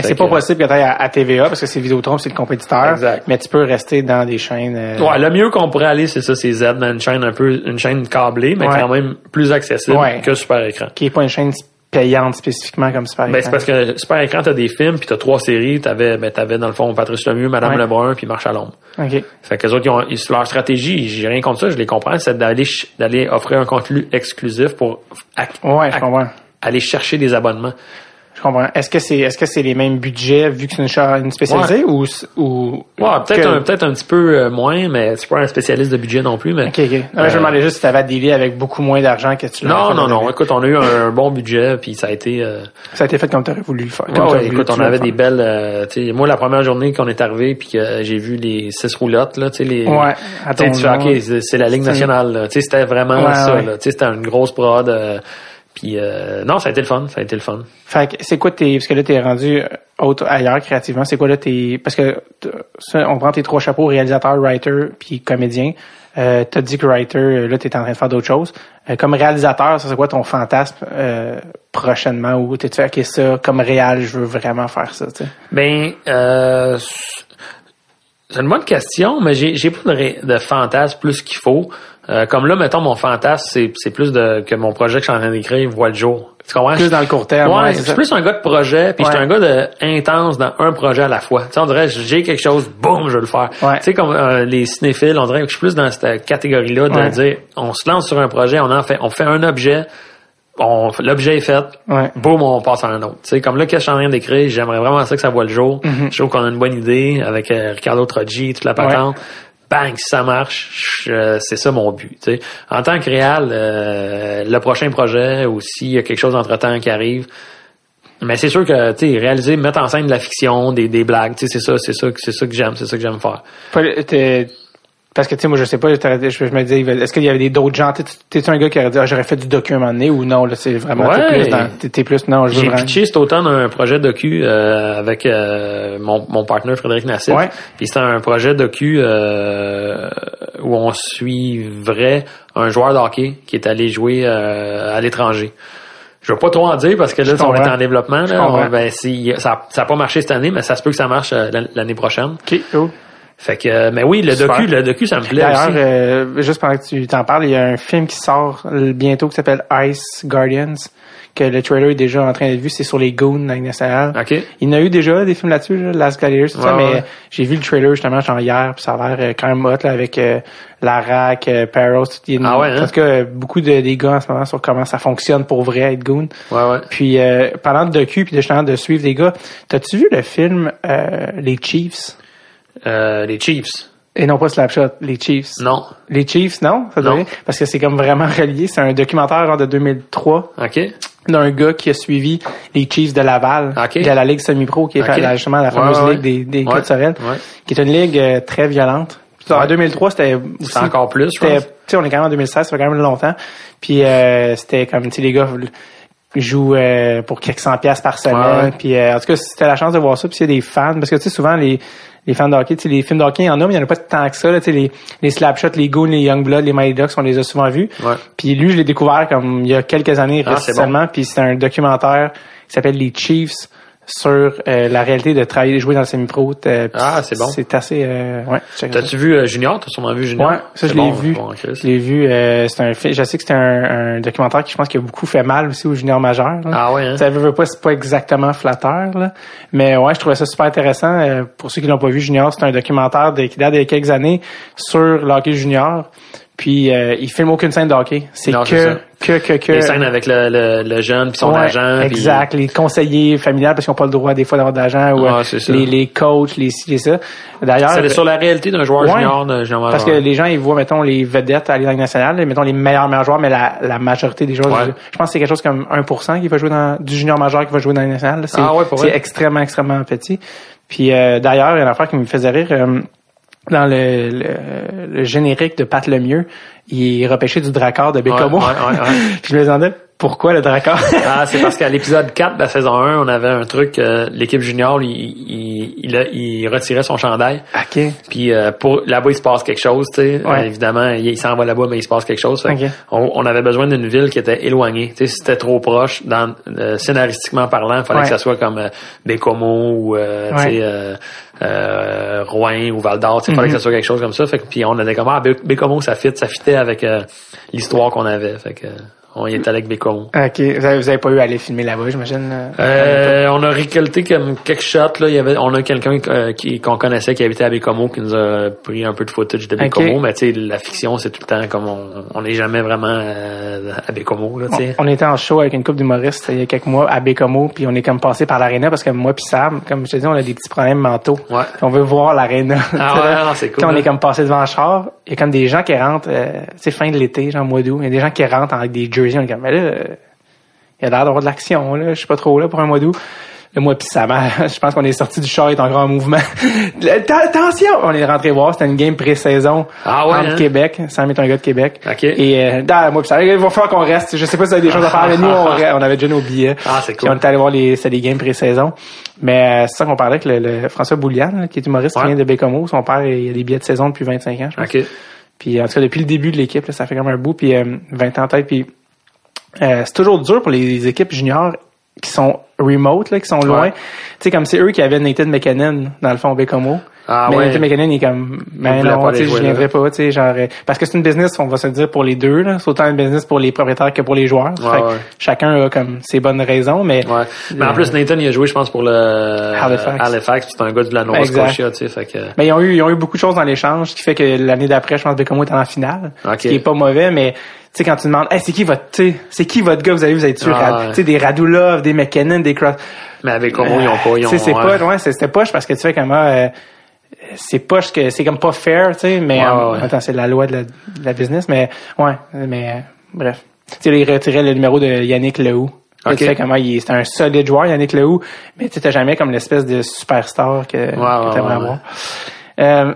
c'est pas que- possible que tu à, à TVA parce que c'est Vidéotron, c'est le compétiteur. Exact. Mais tu peux rester dans des chaînes. euh, Ouais, le mieux qu'on pourrait aller, c'est ça, c'est Z, mais une chaîne un peu, une chaîne câblée, mais Ouais. quand même plus accessible Ouais. que Super Écran. qui est pas une chaîne payante spécifiquement comme Super Ben, Écran. c'est parce que Super Écran, t'as des films, puis t'as trois séries, t'avais, ben, t'avais dans le fond Patrice Lemieux, Madame Ouais. Lebrun, puis Marche à l'ombre. OK. Fait que les autres, ils ont, ils- leur stratégie, j'ai rien contre ça, je les comprends, c'est d'aller, d'aller offrir un contenu exclusif pour ac- Ouais, je ac- comprends. aller chercher des abonnements. Je comprends. Est-ce que c'est est-ce que c'est les mêmes budgets vu que c'est une chaîne spécialisée ou ou Ouais, peut-être que- un, peut-être un petit peu euh, moins, mais c'est pas un spécialiste de budget non plus, mais. OK. Non, je me demandais juste si tu avais à dealer avec beaucoup moins d'argent que tu Non, non, non. Écoute, on a eu un bon budget, puis ça a été. euh, Ça a été fait comme tu aurais voulu le faire. Ouais, comme ouais, t'aurais voulu écoute, on avait des belles. euh, moi, la première journée qu'on est arrivé, puis que j'ai vu les six roulottes, là, tu sais, les. Ouais, tu ok, c'est la ligne nationale. Tu sais, c'était vraiment ça. là. Tu sais, c'était une grosse prod. Euh, puis euh, non, ça a été le fun. Ça a été le fun. Fait que c'est quoi tes parce que là t'es rendu euh, autre ailleurs créativement, c'est quoi là tes parce que on prend tes trois chapeaux réalisateur, writer puis comédien. Euh, t'as dit que writer là t'es en train de faire d'autres choses. Euh, comme réalisateur, ça c'est quoi ton fantasme euh, prochainement? Ou t'es fait ok ça comme réal, je veux vraiment faire ça, tu sais? Ben, euh, c'est une bonne question, mais j'ai j'ai pas de, de fantasme plus qu'il faut. Euh, comme là, mettons, mon fantasme, c'est c'est plus de que mon projet que je suis en train d'écrire voit le jour. Tu comprends? Plus dans le court terme, Ouais, ouais, je c'est plus un gars de projet, puis je suis Ouais. un gars de intense dans un projet à la fois. Tu sais, on dirait, j'ai quelque chose, boum, je veux le faire. Ouais. Tu sais, comme euh, les cinéphiles, on dirait que je suis plus dans cette catégorie-là de Ouais. dire, on se lance sur un projet, on en fait, on fait un objet, l'objet est fait, Ouais. boum, on passe à un autre. Tu sais, comme là, que je suis en train d'écrire, j'aimerais vraiment ça que ça voit le jour. Mm-hmm. Je trouve qu'on a une bonne idée avec euh, Ricardo Troggi, toute la patente. Bang, ça marche, euh, c'est ça mon but. En tant que réal, euh, le prochain projet ou s'il y a quelque chose entre-temps qui arrive, mais c'est sûr que tu réaliser, mettre en scène de la fiction, des, des blagues, c'est ça, c'est ça, c'est ça que j'aime, c'est ça que j'aime faire. Parce que, tu sais, moi, je sais pas, je, me disais, est-ce qu'il y avait d'autres gens? T'es- T'es-tu un gars qui aurait dit, ah, j'aurais fait du docu un moment donné ou non, là, c'est vraiment, t'es Ouais. plus t'es- t'es plus, non, je J'ai pitché cet automne un projet docu euh, avec euh, mon, mon partenaire Frédéric Nassif. Ouais. Puis c'était un projet docu euh, où on suivrait un joueur de hockey qui est allé jouer euh, à l'étranger. Je veux pas trop en dire parce que là, on est en développement. Là. On- ben, si, ça n'a pas marché cette année, mais ça se peut que ça marche euh, l'an- l'année prochaine. OK, cool. Fait que, euh, mais oui, le Super. docu, le docu, ça me plaît D'ailleurs, aussi. euh, juste pendant que tu t'en parles, il y a un film qui sort bientôt qui s'appelle Ice Guardians, que le trailer est déjà en train d'être vu, c'est sur les goons dans nationale. OK. Il y en a eu déjà des films là-dessus, là, Last tout ça, Ouais, mais j'ai vu le trailer justement genre hier, puis ça a l'air euh, quand même hot là, avec euh, Larac, euh, tout, il y a une- Ah ouais, hein? en tout cas euh, beaucoup de, des gars en ce moment sur comment ça fonctionne pour vrai être goon. Ouais, ouais. Puis euh, parlant de docu puis de justement de suivre des gars, t'as-tu vu le film euh, Les Chiefs? Euh, les Chiefs. et non pas Slapshot, Les Chiefs. Non. Les Chiefs, non, ça Non. parce que c'est comme vraiment relié. C'est un documentaire genre, de 2003 OK. d'un gars qui a suivi les Chiefs de Laval, Ok. de la ligue semi-pro, qui est Ok. la- justement la fameuse ouais, ligue des, des ouais. Sorel, qui est une ligue euh, très violente. Puis, En Ouais. 2003, c'était aussi C'est encore plus, je c'était- pense. on est quand même en 2016, ça fait quand même longtemps. Puis euh, c'était comme, tu sais, les gars jouent euh, pour quelques cent pièces par semaine. Puis euh, en tout cas, t'as la chance de voir ça, puis a des fans, parce que tu sais souvent les les fans de hockey, les films de hockey, il y en a, mais il y en a pas tant que ça. Là, les, les Slapshots, les Goons, les Youngblood, les Mighty Ducks, on les a souvent vus. Ouais. Puis lui, je l'ai découvert comme il y a quelques années Ah, récemment. Puis c'est un documentaire qui s'appelle Les Chiefs sur euh, la réalité de travailler, de jouer dans le semi-pro. Euh, Ah, c'est bon. C'est assez... Euh, ouais. T'as-tu vu euh, Junior? T'as sûrement vu Junior? Ouais, ça C'est je l'ai bon, vu. bon, je l'ai vu. Euh, c'est un Je sais que c'était un, un documentaire qui je pense qui a beaucoup fait mal aussi aux juniors majeurs. là. Ah ouais, hein? Ça veut, veut pas, c'est pas exactement flatteur, là. Mais ouais, je trouvais ça super intéressant. Euh, pour ceux qui l'ont pas vu, Junior, c'est un documentaire de, qui date d'il y a quelques années sur le hockey junior. Puis euh, il filme aucune scène de hockey. C'est que, que, que, que. Les scènes avec le, le, le jeune puis son Ouais, agent. puis- Exact. Les conseillers familiales parce qu'ils n'ont pas le droit des fois d'avoir d'agent ou Ah, euh, les, les coachs, les ci, les ça. D'ailleurs, C'est sur la réalité d'un joueur Ouais. junior, d'un junior Parce que les gens, ils voient, mettons, les vedettes à Ligue nationale, mettons les meilleurs meilleurs joueurs, mais la, la majorité des joueurs, Ouais. je pense que c'est quelque chose comme 1% qui va jouer dans, du junior majeur qui va jouer dans Ligue nationale. C'est, Ah ouais, pour c'est extrêmement, extrêmement petit. Puis euh, d'ailleurs, il y a une affaire qui me faisait rire. euh, dans le, le, le générique de Pat Lemieux, il est repêché du Drakkar de Bécomo. Ouais, ouais, ouais. Puis je me demandais pourquoi le Drakkar? Ah, c'est parce qu'à l'épisode 4 de la saison 1, on avait un truc, euh, l'équipe junior, il, il, il, a- il retirait son chandail. ok. Puis euh, pour là-bas, il se passe quelque chose, tu sais. Ouais. Euh, évidemment, il, s'en va là-bas, mais il se passe quelque chose. Fait que Ok. on, on avait besoin d'une ville qui était éloignée. Tu sais, si c'était trop proche, dans, euh, scénaristiquement parlant, il fallait que ça soit comme euh, Bécomo ou euh, tu sais, euh, Rouen ou Val d'Or. Il fallait Mhm. que ça soit quelque chose comme ça. Fait que, puis on avait comme ah, Bé- Bécomo, ça fit, ça fitait avec euh, l'histoire qu'on avait. Fait que on y était avec Bécomo. Ok. Vous avez, vous avez pas eu à aller filmer là-bas, j'imagine. là? Euh, on a récolté comme quelques shots là. Il y avait, on a quelqu'un euh, qui qu'on connaissait qui habitait à Bécomo qui nous a pris un peu de footage de Bécomo. Mais tu sais, la fiction c'est tout le temps comme on on n'est jamais vraiment euh, à Bécomo là. Sais. On était en show avec une couple d'humoristes il y a quelques mois à Bécomo, puis on est comme passé par l'aréna parce que moi puis Sam, comme je te dis, on a des petits problèmes mentaux. Ouais. On veut voir l'aréna. Ah ouais, c'est cool, Quand on hein. est comme passé devant le char, il y a comme des gens qui rentrent, euh, tu sais, fin de l'été, genre mois d'août, il y a des gens qui rentrent avec des jerseys, on est comme, mais là, il y a l'air d'avoir de l'action, là, je sais pas trop, là, pour un mois d'août. Le mois puis Sam, je pense qu'on est sorti du char, encore en mouvement. Attention! On est rentré voir, c'était une game pré-saison Ah ouais, entre hein? Québec. Sam est un gars de Québec. Ok. Et euh, dans, moi, puis ça, il va falloir qu'on reste. Je sais pas si vous avez des choses à faire, mais nous, on, on avait déjà nos billets. Ah, c'est Puis cool. on est allé voir les, c'était des games pré-saison. Mais euh, c'est ça qu'on parlait avec le, le François Boulian, là, qui est humoriste, qui Ouais. vient de Bécomo. Son père, il a des billets de saison depuis 25 ans, je pense. Ok. Puis en tout cas, depuis le début de l'équipe, là, ça fait comme un bout, puis euh, 20 ans en tête. Puis euh, c'est toujours dur pour les équipes juniors qui sont remote, là, qui sont loin. Ouais. Tu sais, comme c'est eux qui avaient Nathan McKinnon, dans le fond, au Bécomo. Ah mais ouais. Nathan McKinnon, il est comme, mais non, tu sais, je viendrai pas, tu sais, genre, euh, parce que c'est une business, on va se dire, pour les deux, là. C'est autant une business pour les propriétaires que pour les joueurs. Ouais, Fait que. Chacun a comme ses bonnes raisons, mais Ouais. Mais en plus, Nathan, il a joué, je pense, pour le Halifax. Halifax puis c'est un gars de la Nova. Scotia, tu sais, fait que. Mais ils ont eu, ils ont eu beaucoup de choses dans l'échange, ce qui fait que l'année d'après, je pense que Bécomo est en finale. Ok. Ce qui est pas mauvais, mais tu sais, quand tu demandes, hey, c'est qui votre, c'est qui votre gars, vous avez vous Ah, Rad- ouais. tu sais, des Radulov, des McKinnon, des Cross. Mais avec Como, ils ont pas, ils ont. c'est pas, ouais, c'était poche parce que tu fais comment, euh, c'est poche que, c'est comme pas fair, tu sais, mais, Ouais, euh, ouais. attends, c'est la loi de la, de la business, mais, ouais, mais, euh, bref. Tu sais, il retirait le numéro de Yannick Lehoux. Là, Ok. Tu sais comment il c'est un solide joueur, Yannick Lehoux, mais tu sais, t'as jamais comme l'espèce de superstar que, que t'aimerais ouais, avoir. Euh,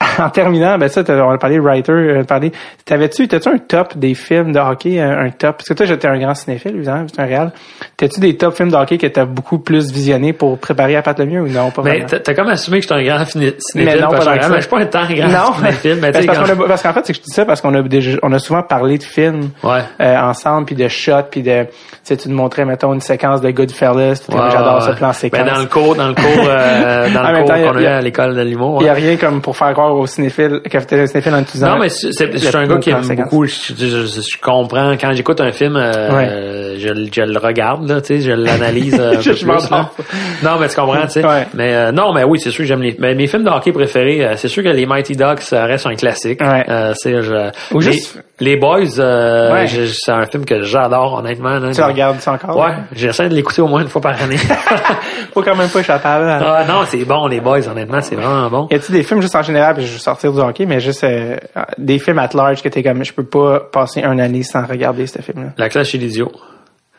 en terminant, ben ça, on a parlé de writer, on a parlé. T'avais-tu, t'as-tu un top des films de hockey, un, un top? Parce que toi, j'étais un grand cinéphile, évidemment, c'est un réel. T'as-tu des top films de hockey que t'as beaucoup plus visionné pour préparer à Pat Lemieux ou non, pas Mais vraiment? t'as comme assumé que j'étais un grand ciné- cinéphile. Mais non, pas que tant que je ça. suis pas un tant grand non, cinéphile, mais Ben, parce, qu'en fait, c'est que je dis ça parce qu'on a déjà, on a souvent parlé de films Ouais. euh, ensemble, puis de shots, puis de, tu sais, tu te montrais, mettons, une séquence de Goodfellas, Ouais, j'adore ouais, ce plan séquence. Ben, dans le cours, dans le cours, euh, dans le cours qu'on a eu à l'école de l'humour. Il y a rien comme pour faire croire cinéphiles que t'es un cinéphile en utilisant. Non, mais c'est, je suis un gars qui aime beaucoup. Je, je, comprends quand j'écoute un film, euh, Ouais. euh, je, le- je le regarde là, tu sais, je l'analyse euh, un peu plus. là. Non, mais tu comprends, tu sais. Ouais. Mais euh, non, mais oui, c'est sûr que j'aime les. Mais mes films de hockey préférés, c'est sûr que les Mighty Ducks reste un classique. Ouais. C'est je, Ou les, juste- les Boys, c'est un film que j'adore honnêtement. là. tu regardes ça encore? Ouais, j'essaie de l'écouter au moins une fois par année. Faut quand même pas échapper à ça. ah non, c'est bon les Boys, honnêtement, c'est vraiment bon. Y a-tu des films juste en général, puis je vais sortir du hockey, mais juste euh, des films at large que t'es comme, je peux pas passer une année sans regarder ce film-là. La classe chez l'idiot.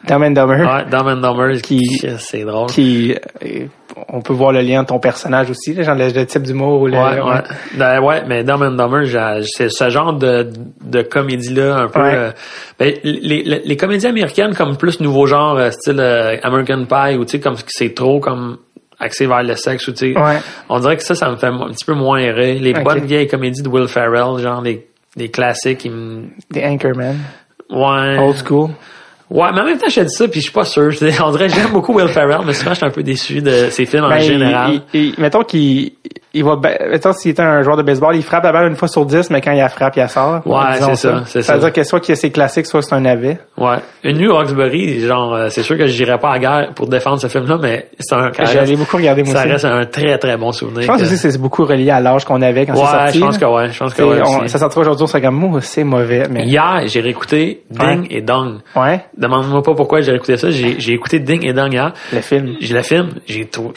Dumb and Dumber. Ouais, Dumb and Dumber, Qui- c'est drôle. Qui, euh, on peut voir le lien de ton personnage aussi, là, genre le, le type d'humour ou le, Ouais, ouais. Ben, ouais, mais Dumb and Dumber, c'est ce genre de, de comédie-là, un peu. Ouais. euh, ben, les, les, les comédies américaines, comme plus nouveau genre, style euh, American Pie, ou tu sais, comme c'est trop comme axé vers le sexe, ou tu sais. Ouais. On dirait que ça, ça me fait un petit peu moins rire. Les bonnes vieilles comédies de Will Ferrell, genre les, les classiques, me. Des Anchorman. Ouais. Old school. Ouais, mais en même temps, je te dis ça, puis je suis pas sûr. C'est- On dirait j'aime beaucoup Will Ferrell, mais souvent, je suis un peu déçu de ses films en Ben, général. il- mettons qu'il il va mettons s'il était un joueur de baseball, il frappe la balle une fois sur dix, mais quand il la frappe, il la sort. Ouais, c'est ça, c'est ça. C'est-à-dire que soit qu'il a ses classiques, soit c'est un navet. Ouais. Une nuit au Roxbury, genre, euh, c'est sûr que j'irai pas à la guerre pour défendre ce film-là, mais c'est un, J'allais beaucoup regarder moi ça aussi. reste un très très bon souvenir. Je pense que- aussi que c'est beaucoup relié à l'âge qu'on avait quand c'est Ouais, sorti. je pense que ouais, je pense que ouais. on- ça sortira aujourd'hui, on serait comme, moi, c'est mauvais, mais. Hier, j'ai réécouté Ding Ouais. et Dong. Ouais, Demande-moi pas pourquoi j'ai réécouté ça. J'ai, écouté Ding et Dong hier. le film. J'ai le film, j'ai tout,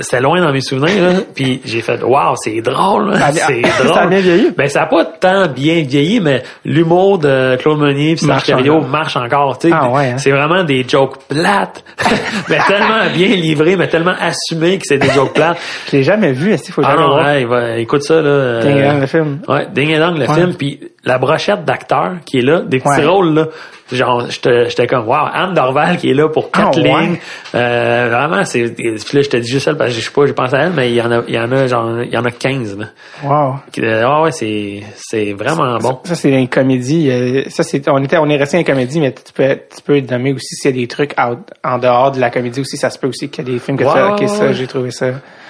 c'était loin dans mes souvenirs, là, puis j'ai fait, waouh, c'est drôle, Ça c'est ça drôle. a bien vieilli? Ben, ça a pas tant bien vieilli, mais l'humour de Claude Meunier Serge Marche encore. marche encore, tu sais. Ah ouais, hein? C'est vraiment des jokes plates, mais tellement bien livrés, mais tellement assumés que c'est des jokes plates. Je l'ai jamais vu, est-ce qu'il faut Ah jamais non, ouais, écoute ça, là. euh, Ding et Dong, le film. Ouais, Ding et Dong, le Ouais. film, puis la brochette d'acteurs qui est là, des petits Ouais. rôles là. Genre, j'étais j'étais comme wow, Anne Dorval qui est là pour quatre Ah, ouais. lignes. Euh, vraiment, c'est. Puis là, je te dis juste ça parce que je sais pas, j'ai pensé à elle, mais il y en a, il y en a genre, il y en a 15 là. Wow. Euh, Ah ouais, c'est c'est vraiment bon. Ça, c'est une comédie. euh, ça, c'est, on était, on est resté en comédie, mais tu peux, tu peux nommer aussi s'il y a des trucs out- en dehors de la comédie aussi. Ça se peut aussi qu'il y a des films que tu ouais, ok, ça, j'ai trouvé ça.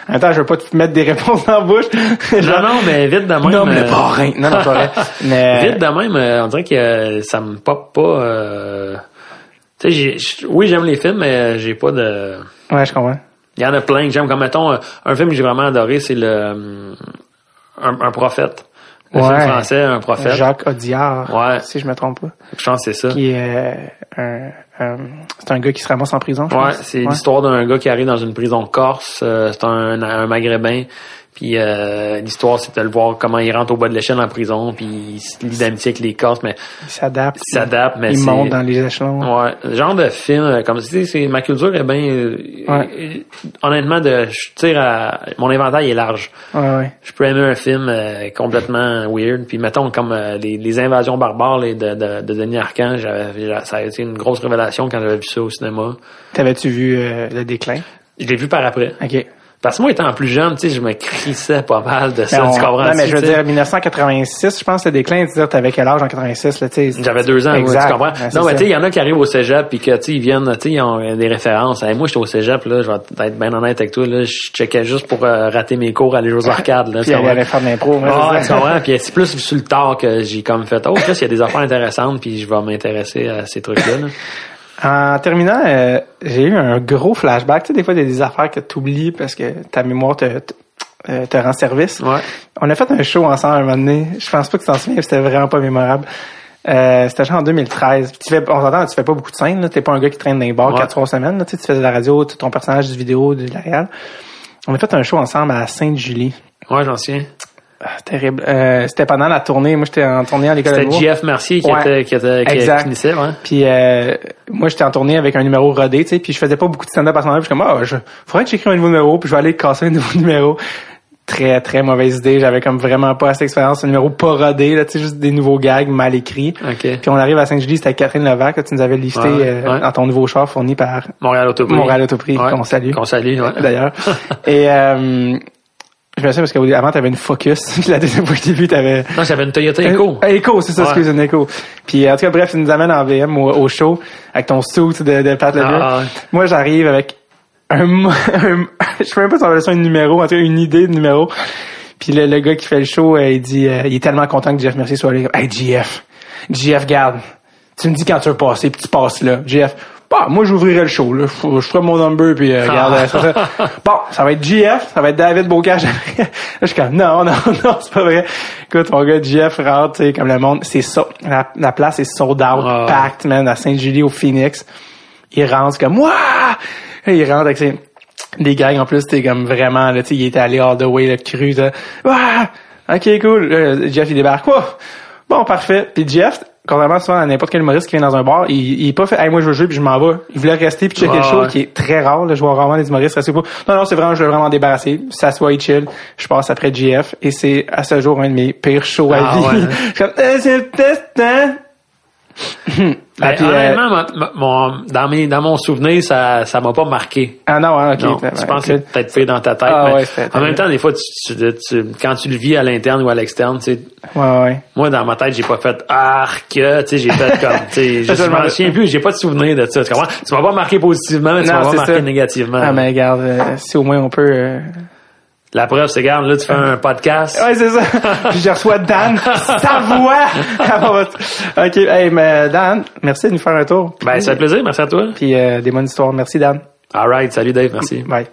En temps, je veux pas te mettre des réponses dans la bouche. Non, non, mais vite de même. non, mais euh, pas rien. Non, non, pas. Mais, Vite de même, euh, on dirait que euh, ça me pop pas. euh, Tu sais, oui, j'aime les films, mais euh, j'ai pas de. ouais, je comprends. Il y en a plein que j'aime. Comme mettons, euh, un film que j'ai vraiment adoré, c'est le euh, un, un prophète. Ouais. film français, un prophète. Jacques Audiard. Ouais. Si je me trompe pas. Je pense que c'est ça. Qui est, euh, un, un- c'est un gars qui se ramasse en prison, je Ouais, c'est l'histoire d'un gars qui arrive dans une prison corse. euh, c'est un, un maghrébin. Puis euh, l'histoire, c'est de le voir comment il rentre au bas de l'échelle en prison. Puis il se lie d'amitié avec les Corses, mais Il s'adapte. il s'adapte. Mais Il monte dans les échelons. Ouais, le genre de film euh, comme tu sais, c'est ma culture est bien euh, Ouais. euh, honnêtement de je tire à mon inventaire il est large. Ouais, ouais. Je peux aimer un film euh, complètement weird puis mettons comme euh, les, les invasions barbares là, de, de, de Denis Arcand, j'avais j'avais- ça a été une grosse révélation quand j'avais vu ça au cinéma. T'avais-tu vu euh, le déclin? Je l'ai vu par après. OK. Parce que moi étant plus jeune, tu sais, je me crissais pas mal de ça, on- tu comprends non, mais je veux dire, 1986, je pense, le déclin, tu t'avais quel âge en 86, là, tu sais? J'avais deux ans, Exact. tu comprends? Non, mais tu sais, il y en a qui arrivent au cégep puis que, tu sais, ils viennent, tu sais, ils ont euh, des références. Hey, moi, j'étais au cégep, là, je vais être bien honnête avec toi, là, je checkais juste pour euh, rater mes cours, aller aux arcades, là, Puis allait faire de l'impro. Ah, c'est tu comprends? Puis c'est plus sur le tard que j'ai comme fait, oh, il y a des affaires intéressantes puis je vais m'intéresser à ces trucs-là, là. En terminant, euh, j'ai eu un gros flashback. Tu sais, des fois, il y a des affaires que tu oublies parce que ta mémoire te, te, euh, te rend service. Ouais. On a fait un show ensemble un moment donné. Je pense pas que tu t'en souviens, c'était vraiment pas mémorable. Euh, c'était genre en 2013. Puis Tu fais, on s'entend, tu fais pas beaucoup de scènes. là. T'es pas un gars qui traîne dans les bars Ouais. quatre trois semaines. Là. Tu, sais, tu fais de la radio, ton personnage du vidéo, de la réal. On a fait un show ensemble à Sainte-Julie. Ouais, j'en souviens. Ah, terrible. Euh, c'était pendant la tournée. Moi, j'étais en tournée à l'école de C'était. JF Mercier qui Ouais. était, qui était, qui Exact. finissait, ouais. Puis euh, moi, j'étais en tournée avec un numéro rodé, tu sais, puis je faisais pas beaucoup de stand-up à ce moment-là. Puis je suis comme, ah, je, faudrait que j'écrive un nouveau numéro, puis je vais aller casser un nouveau numéro. Très, très mauvaise idée. J'avais comme vraiment pas assez d'expérience. Un numéro pas rodé, là, tu sais, juste des nouveaux gags mal écrits. OK. Puis on arrive à Saint-Julie, c'était Catherine Levac, que tu nous avais listé Ouais, euh, dans ton nouveau char fourni par Montréal Autoprix. Montréal Autoprix, qu'on salue. Qu'on salue, d'ailleurs. Et euh, me souviens parce qu'avant, t'avais une Focus. Puis la deuxième fois que je t'ai vu, t'avais... Non, j'avais une Toyota Echo. Euh, Echo, c'est ça, Ouais. excuse, une Echo. Puis en tout cas, bref, tu nous amènes en VM au, au show avec ton suit de, de Pat. Ah, ouais. Moi, j'arrive avec un, un- je sais même pas si on ça un numéro, en tout cas une idée de numéro. Puis le, le gars qui fait le show, euh, il dit, euh, il est tellement content que Jeff Mercier soit là. Hey, GF, GF, garde. Tu me dis quand tu veux passer, puis tu passes là. GF, bah, moi, j'ouvrirai le show, là. Je je ferai mon number, puis euh, regarde, euh, ça, ça. Bon, ça va être GF, ça va être David Bocage. là, je suis comme, non, non, non, c'est pas vrai. Écoute, mon gars, GF rentre, tu sais, comme le monde, c'est ça. La, la place est sold out, Ah. packed, man, à Saint-Julie, au Phoenix. Il rentre, comme, Wouah! Et Il rentre avec ses, des gags en plus, t'es comme vraiment, là, tu sais, il était allé all the way, le cru, là. Wouah! Ok, cool. Là, Jeff, il débarque. Wouah! Bon, parfait. Puis Jeff, contrairement souvent à n'importe quel humoriste qui vient dans un bar, il, il est pas fait, hey, moi je veux jouer puis je m'en vais. Il voulait rester puis checker le show, qui est très rare. Là, je vois rarement des humoristes rester pas. Non, non, c'est vraiment, je veux vraiment débarrasser. S'assoit, il chill. Je passe après GF et c'est à ce jour un de mes pires shows à Ah, vie. ouais. je suis comme, euh, c'est le test, hein? Ah, Ben, puis, euh, honnêtement, mon, dans, mes, dans mon souvenir, ça ça m'a pas marqué. ah non, hein, ok. Non, ben, je ben, pense que c'est peut-être fait dans ta tête. Ah, mais ouais, en même temps, des fois, tu, tu- tu- quand tu le vis à l'interne ou à l'externe, tu sais, Ouais, ouais. moi, dans ma tête, j'ai pas fait arc, tu sais, j'ai fait comme, tu sais, je m'en me- souviens plus, j'ai pas de souvenir de ça. Tu comprends? Tu m'as pas marqué positivement, mais tu m'as pas marqué ça. négativement. Ah, mais regarde, euh, si au moins on peut, euh, La preuve, c'est, regarde, là, tu fais un podcast. Ouais, c'est ça. Puis je reçois Dan, sa voix. ok, hey, mais Dan, merci de nous faire un tour. Ben, ça fait plaisir, merci à toi. Puis euh, des bonnes histoires. Merci Dan. Alright, salut Dave, merci. Bye.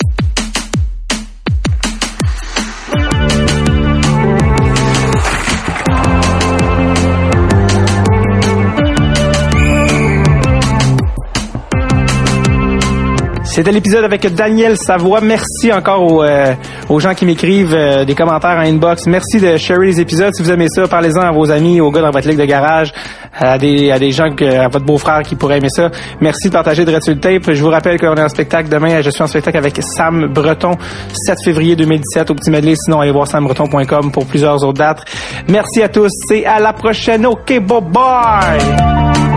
C'était l'épisode avec Daniel Savoie. Merci encore aux, euh, gens qui m'écrivent euh, des commentaires en inbox. Merci de share les épisodes. Si vous aimez ça, parlez-en à vos amis, aux gars dans votre ligue de garage, à des, à des gens, à votre beau-frère qui pourrait aimer ça. Merci de partager de le tape. Je vous rappelle qu'on est en spectacle demain. Je suis en spectacle avec Sam Breton, 7 février 2017 au Petit Medley. Sinon, allez voir sambreton.com pour plusieurs autres dates. Merci à tous et à la prochaine. OK, bye bye!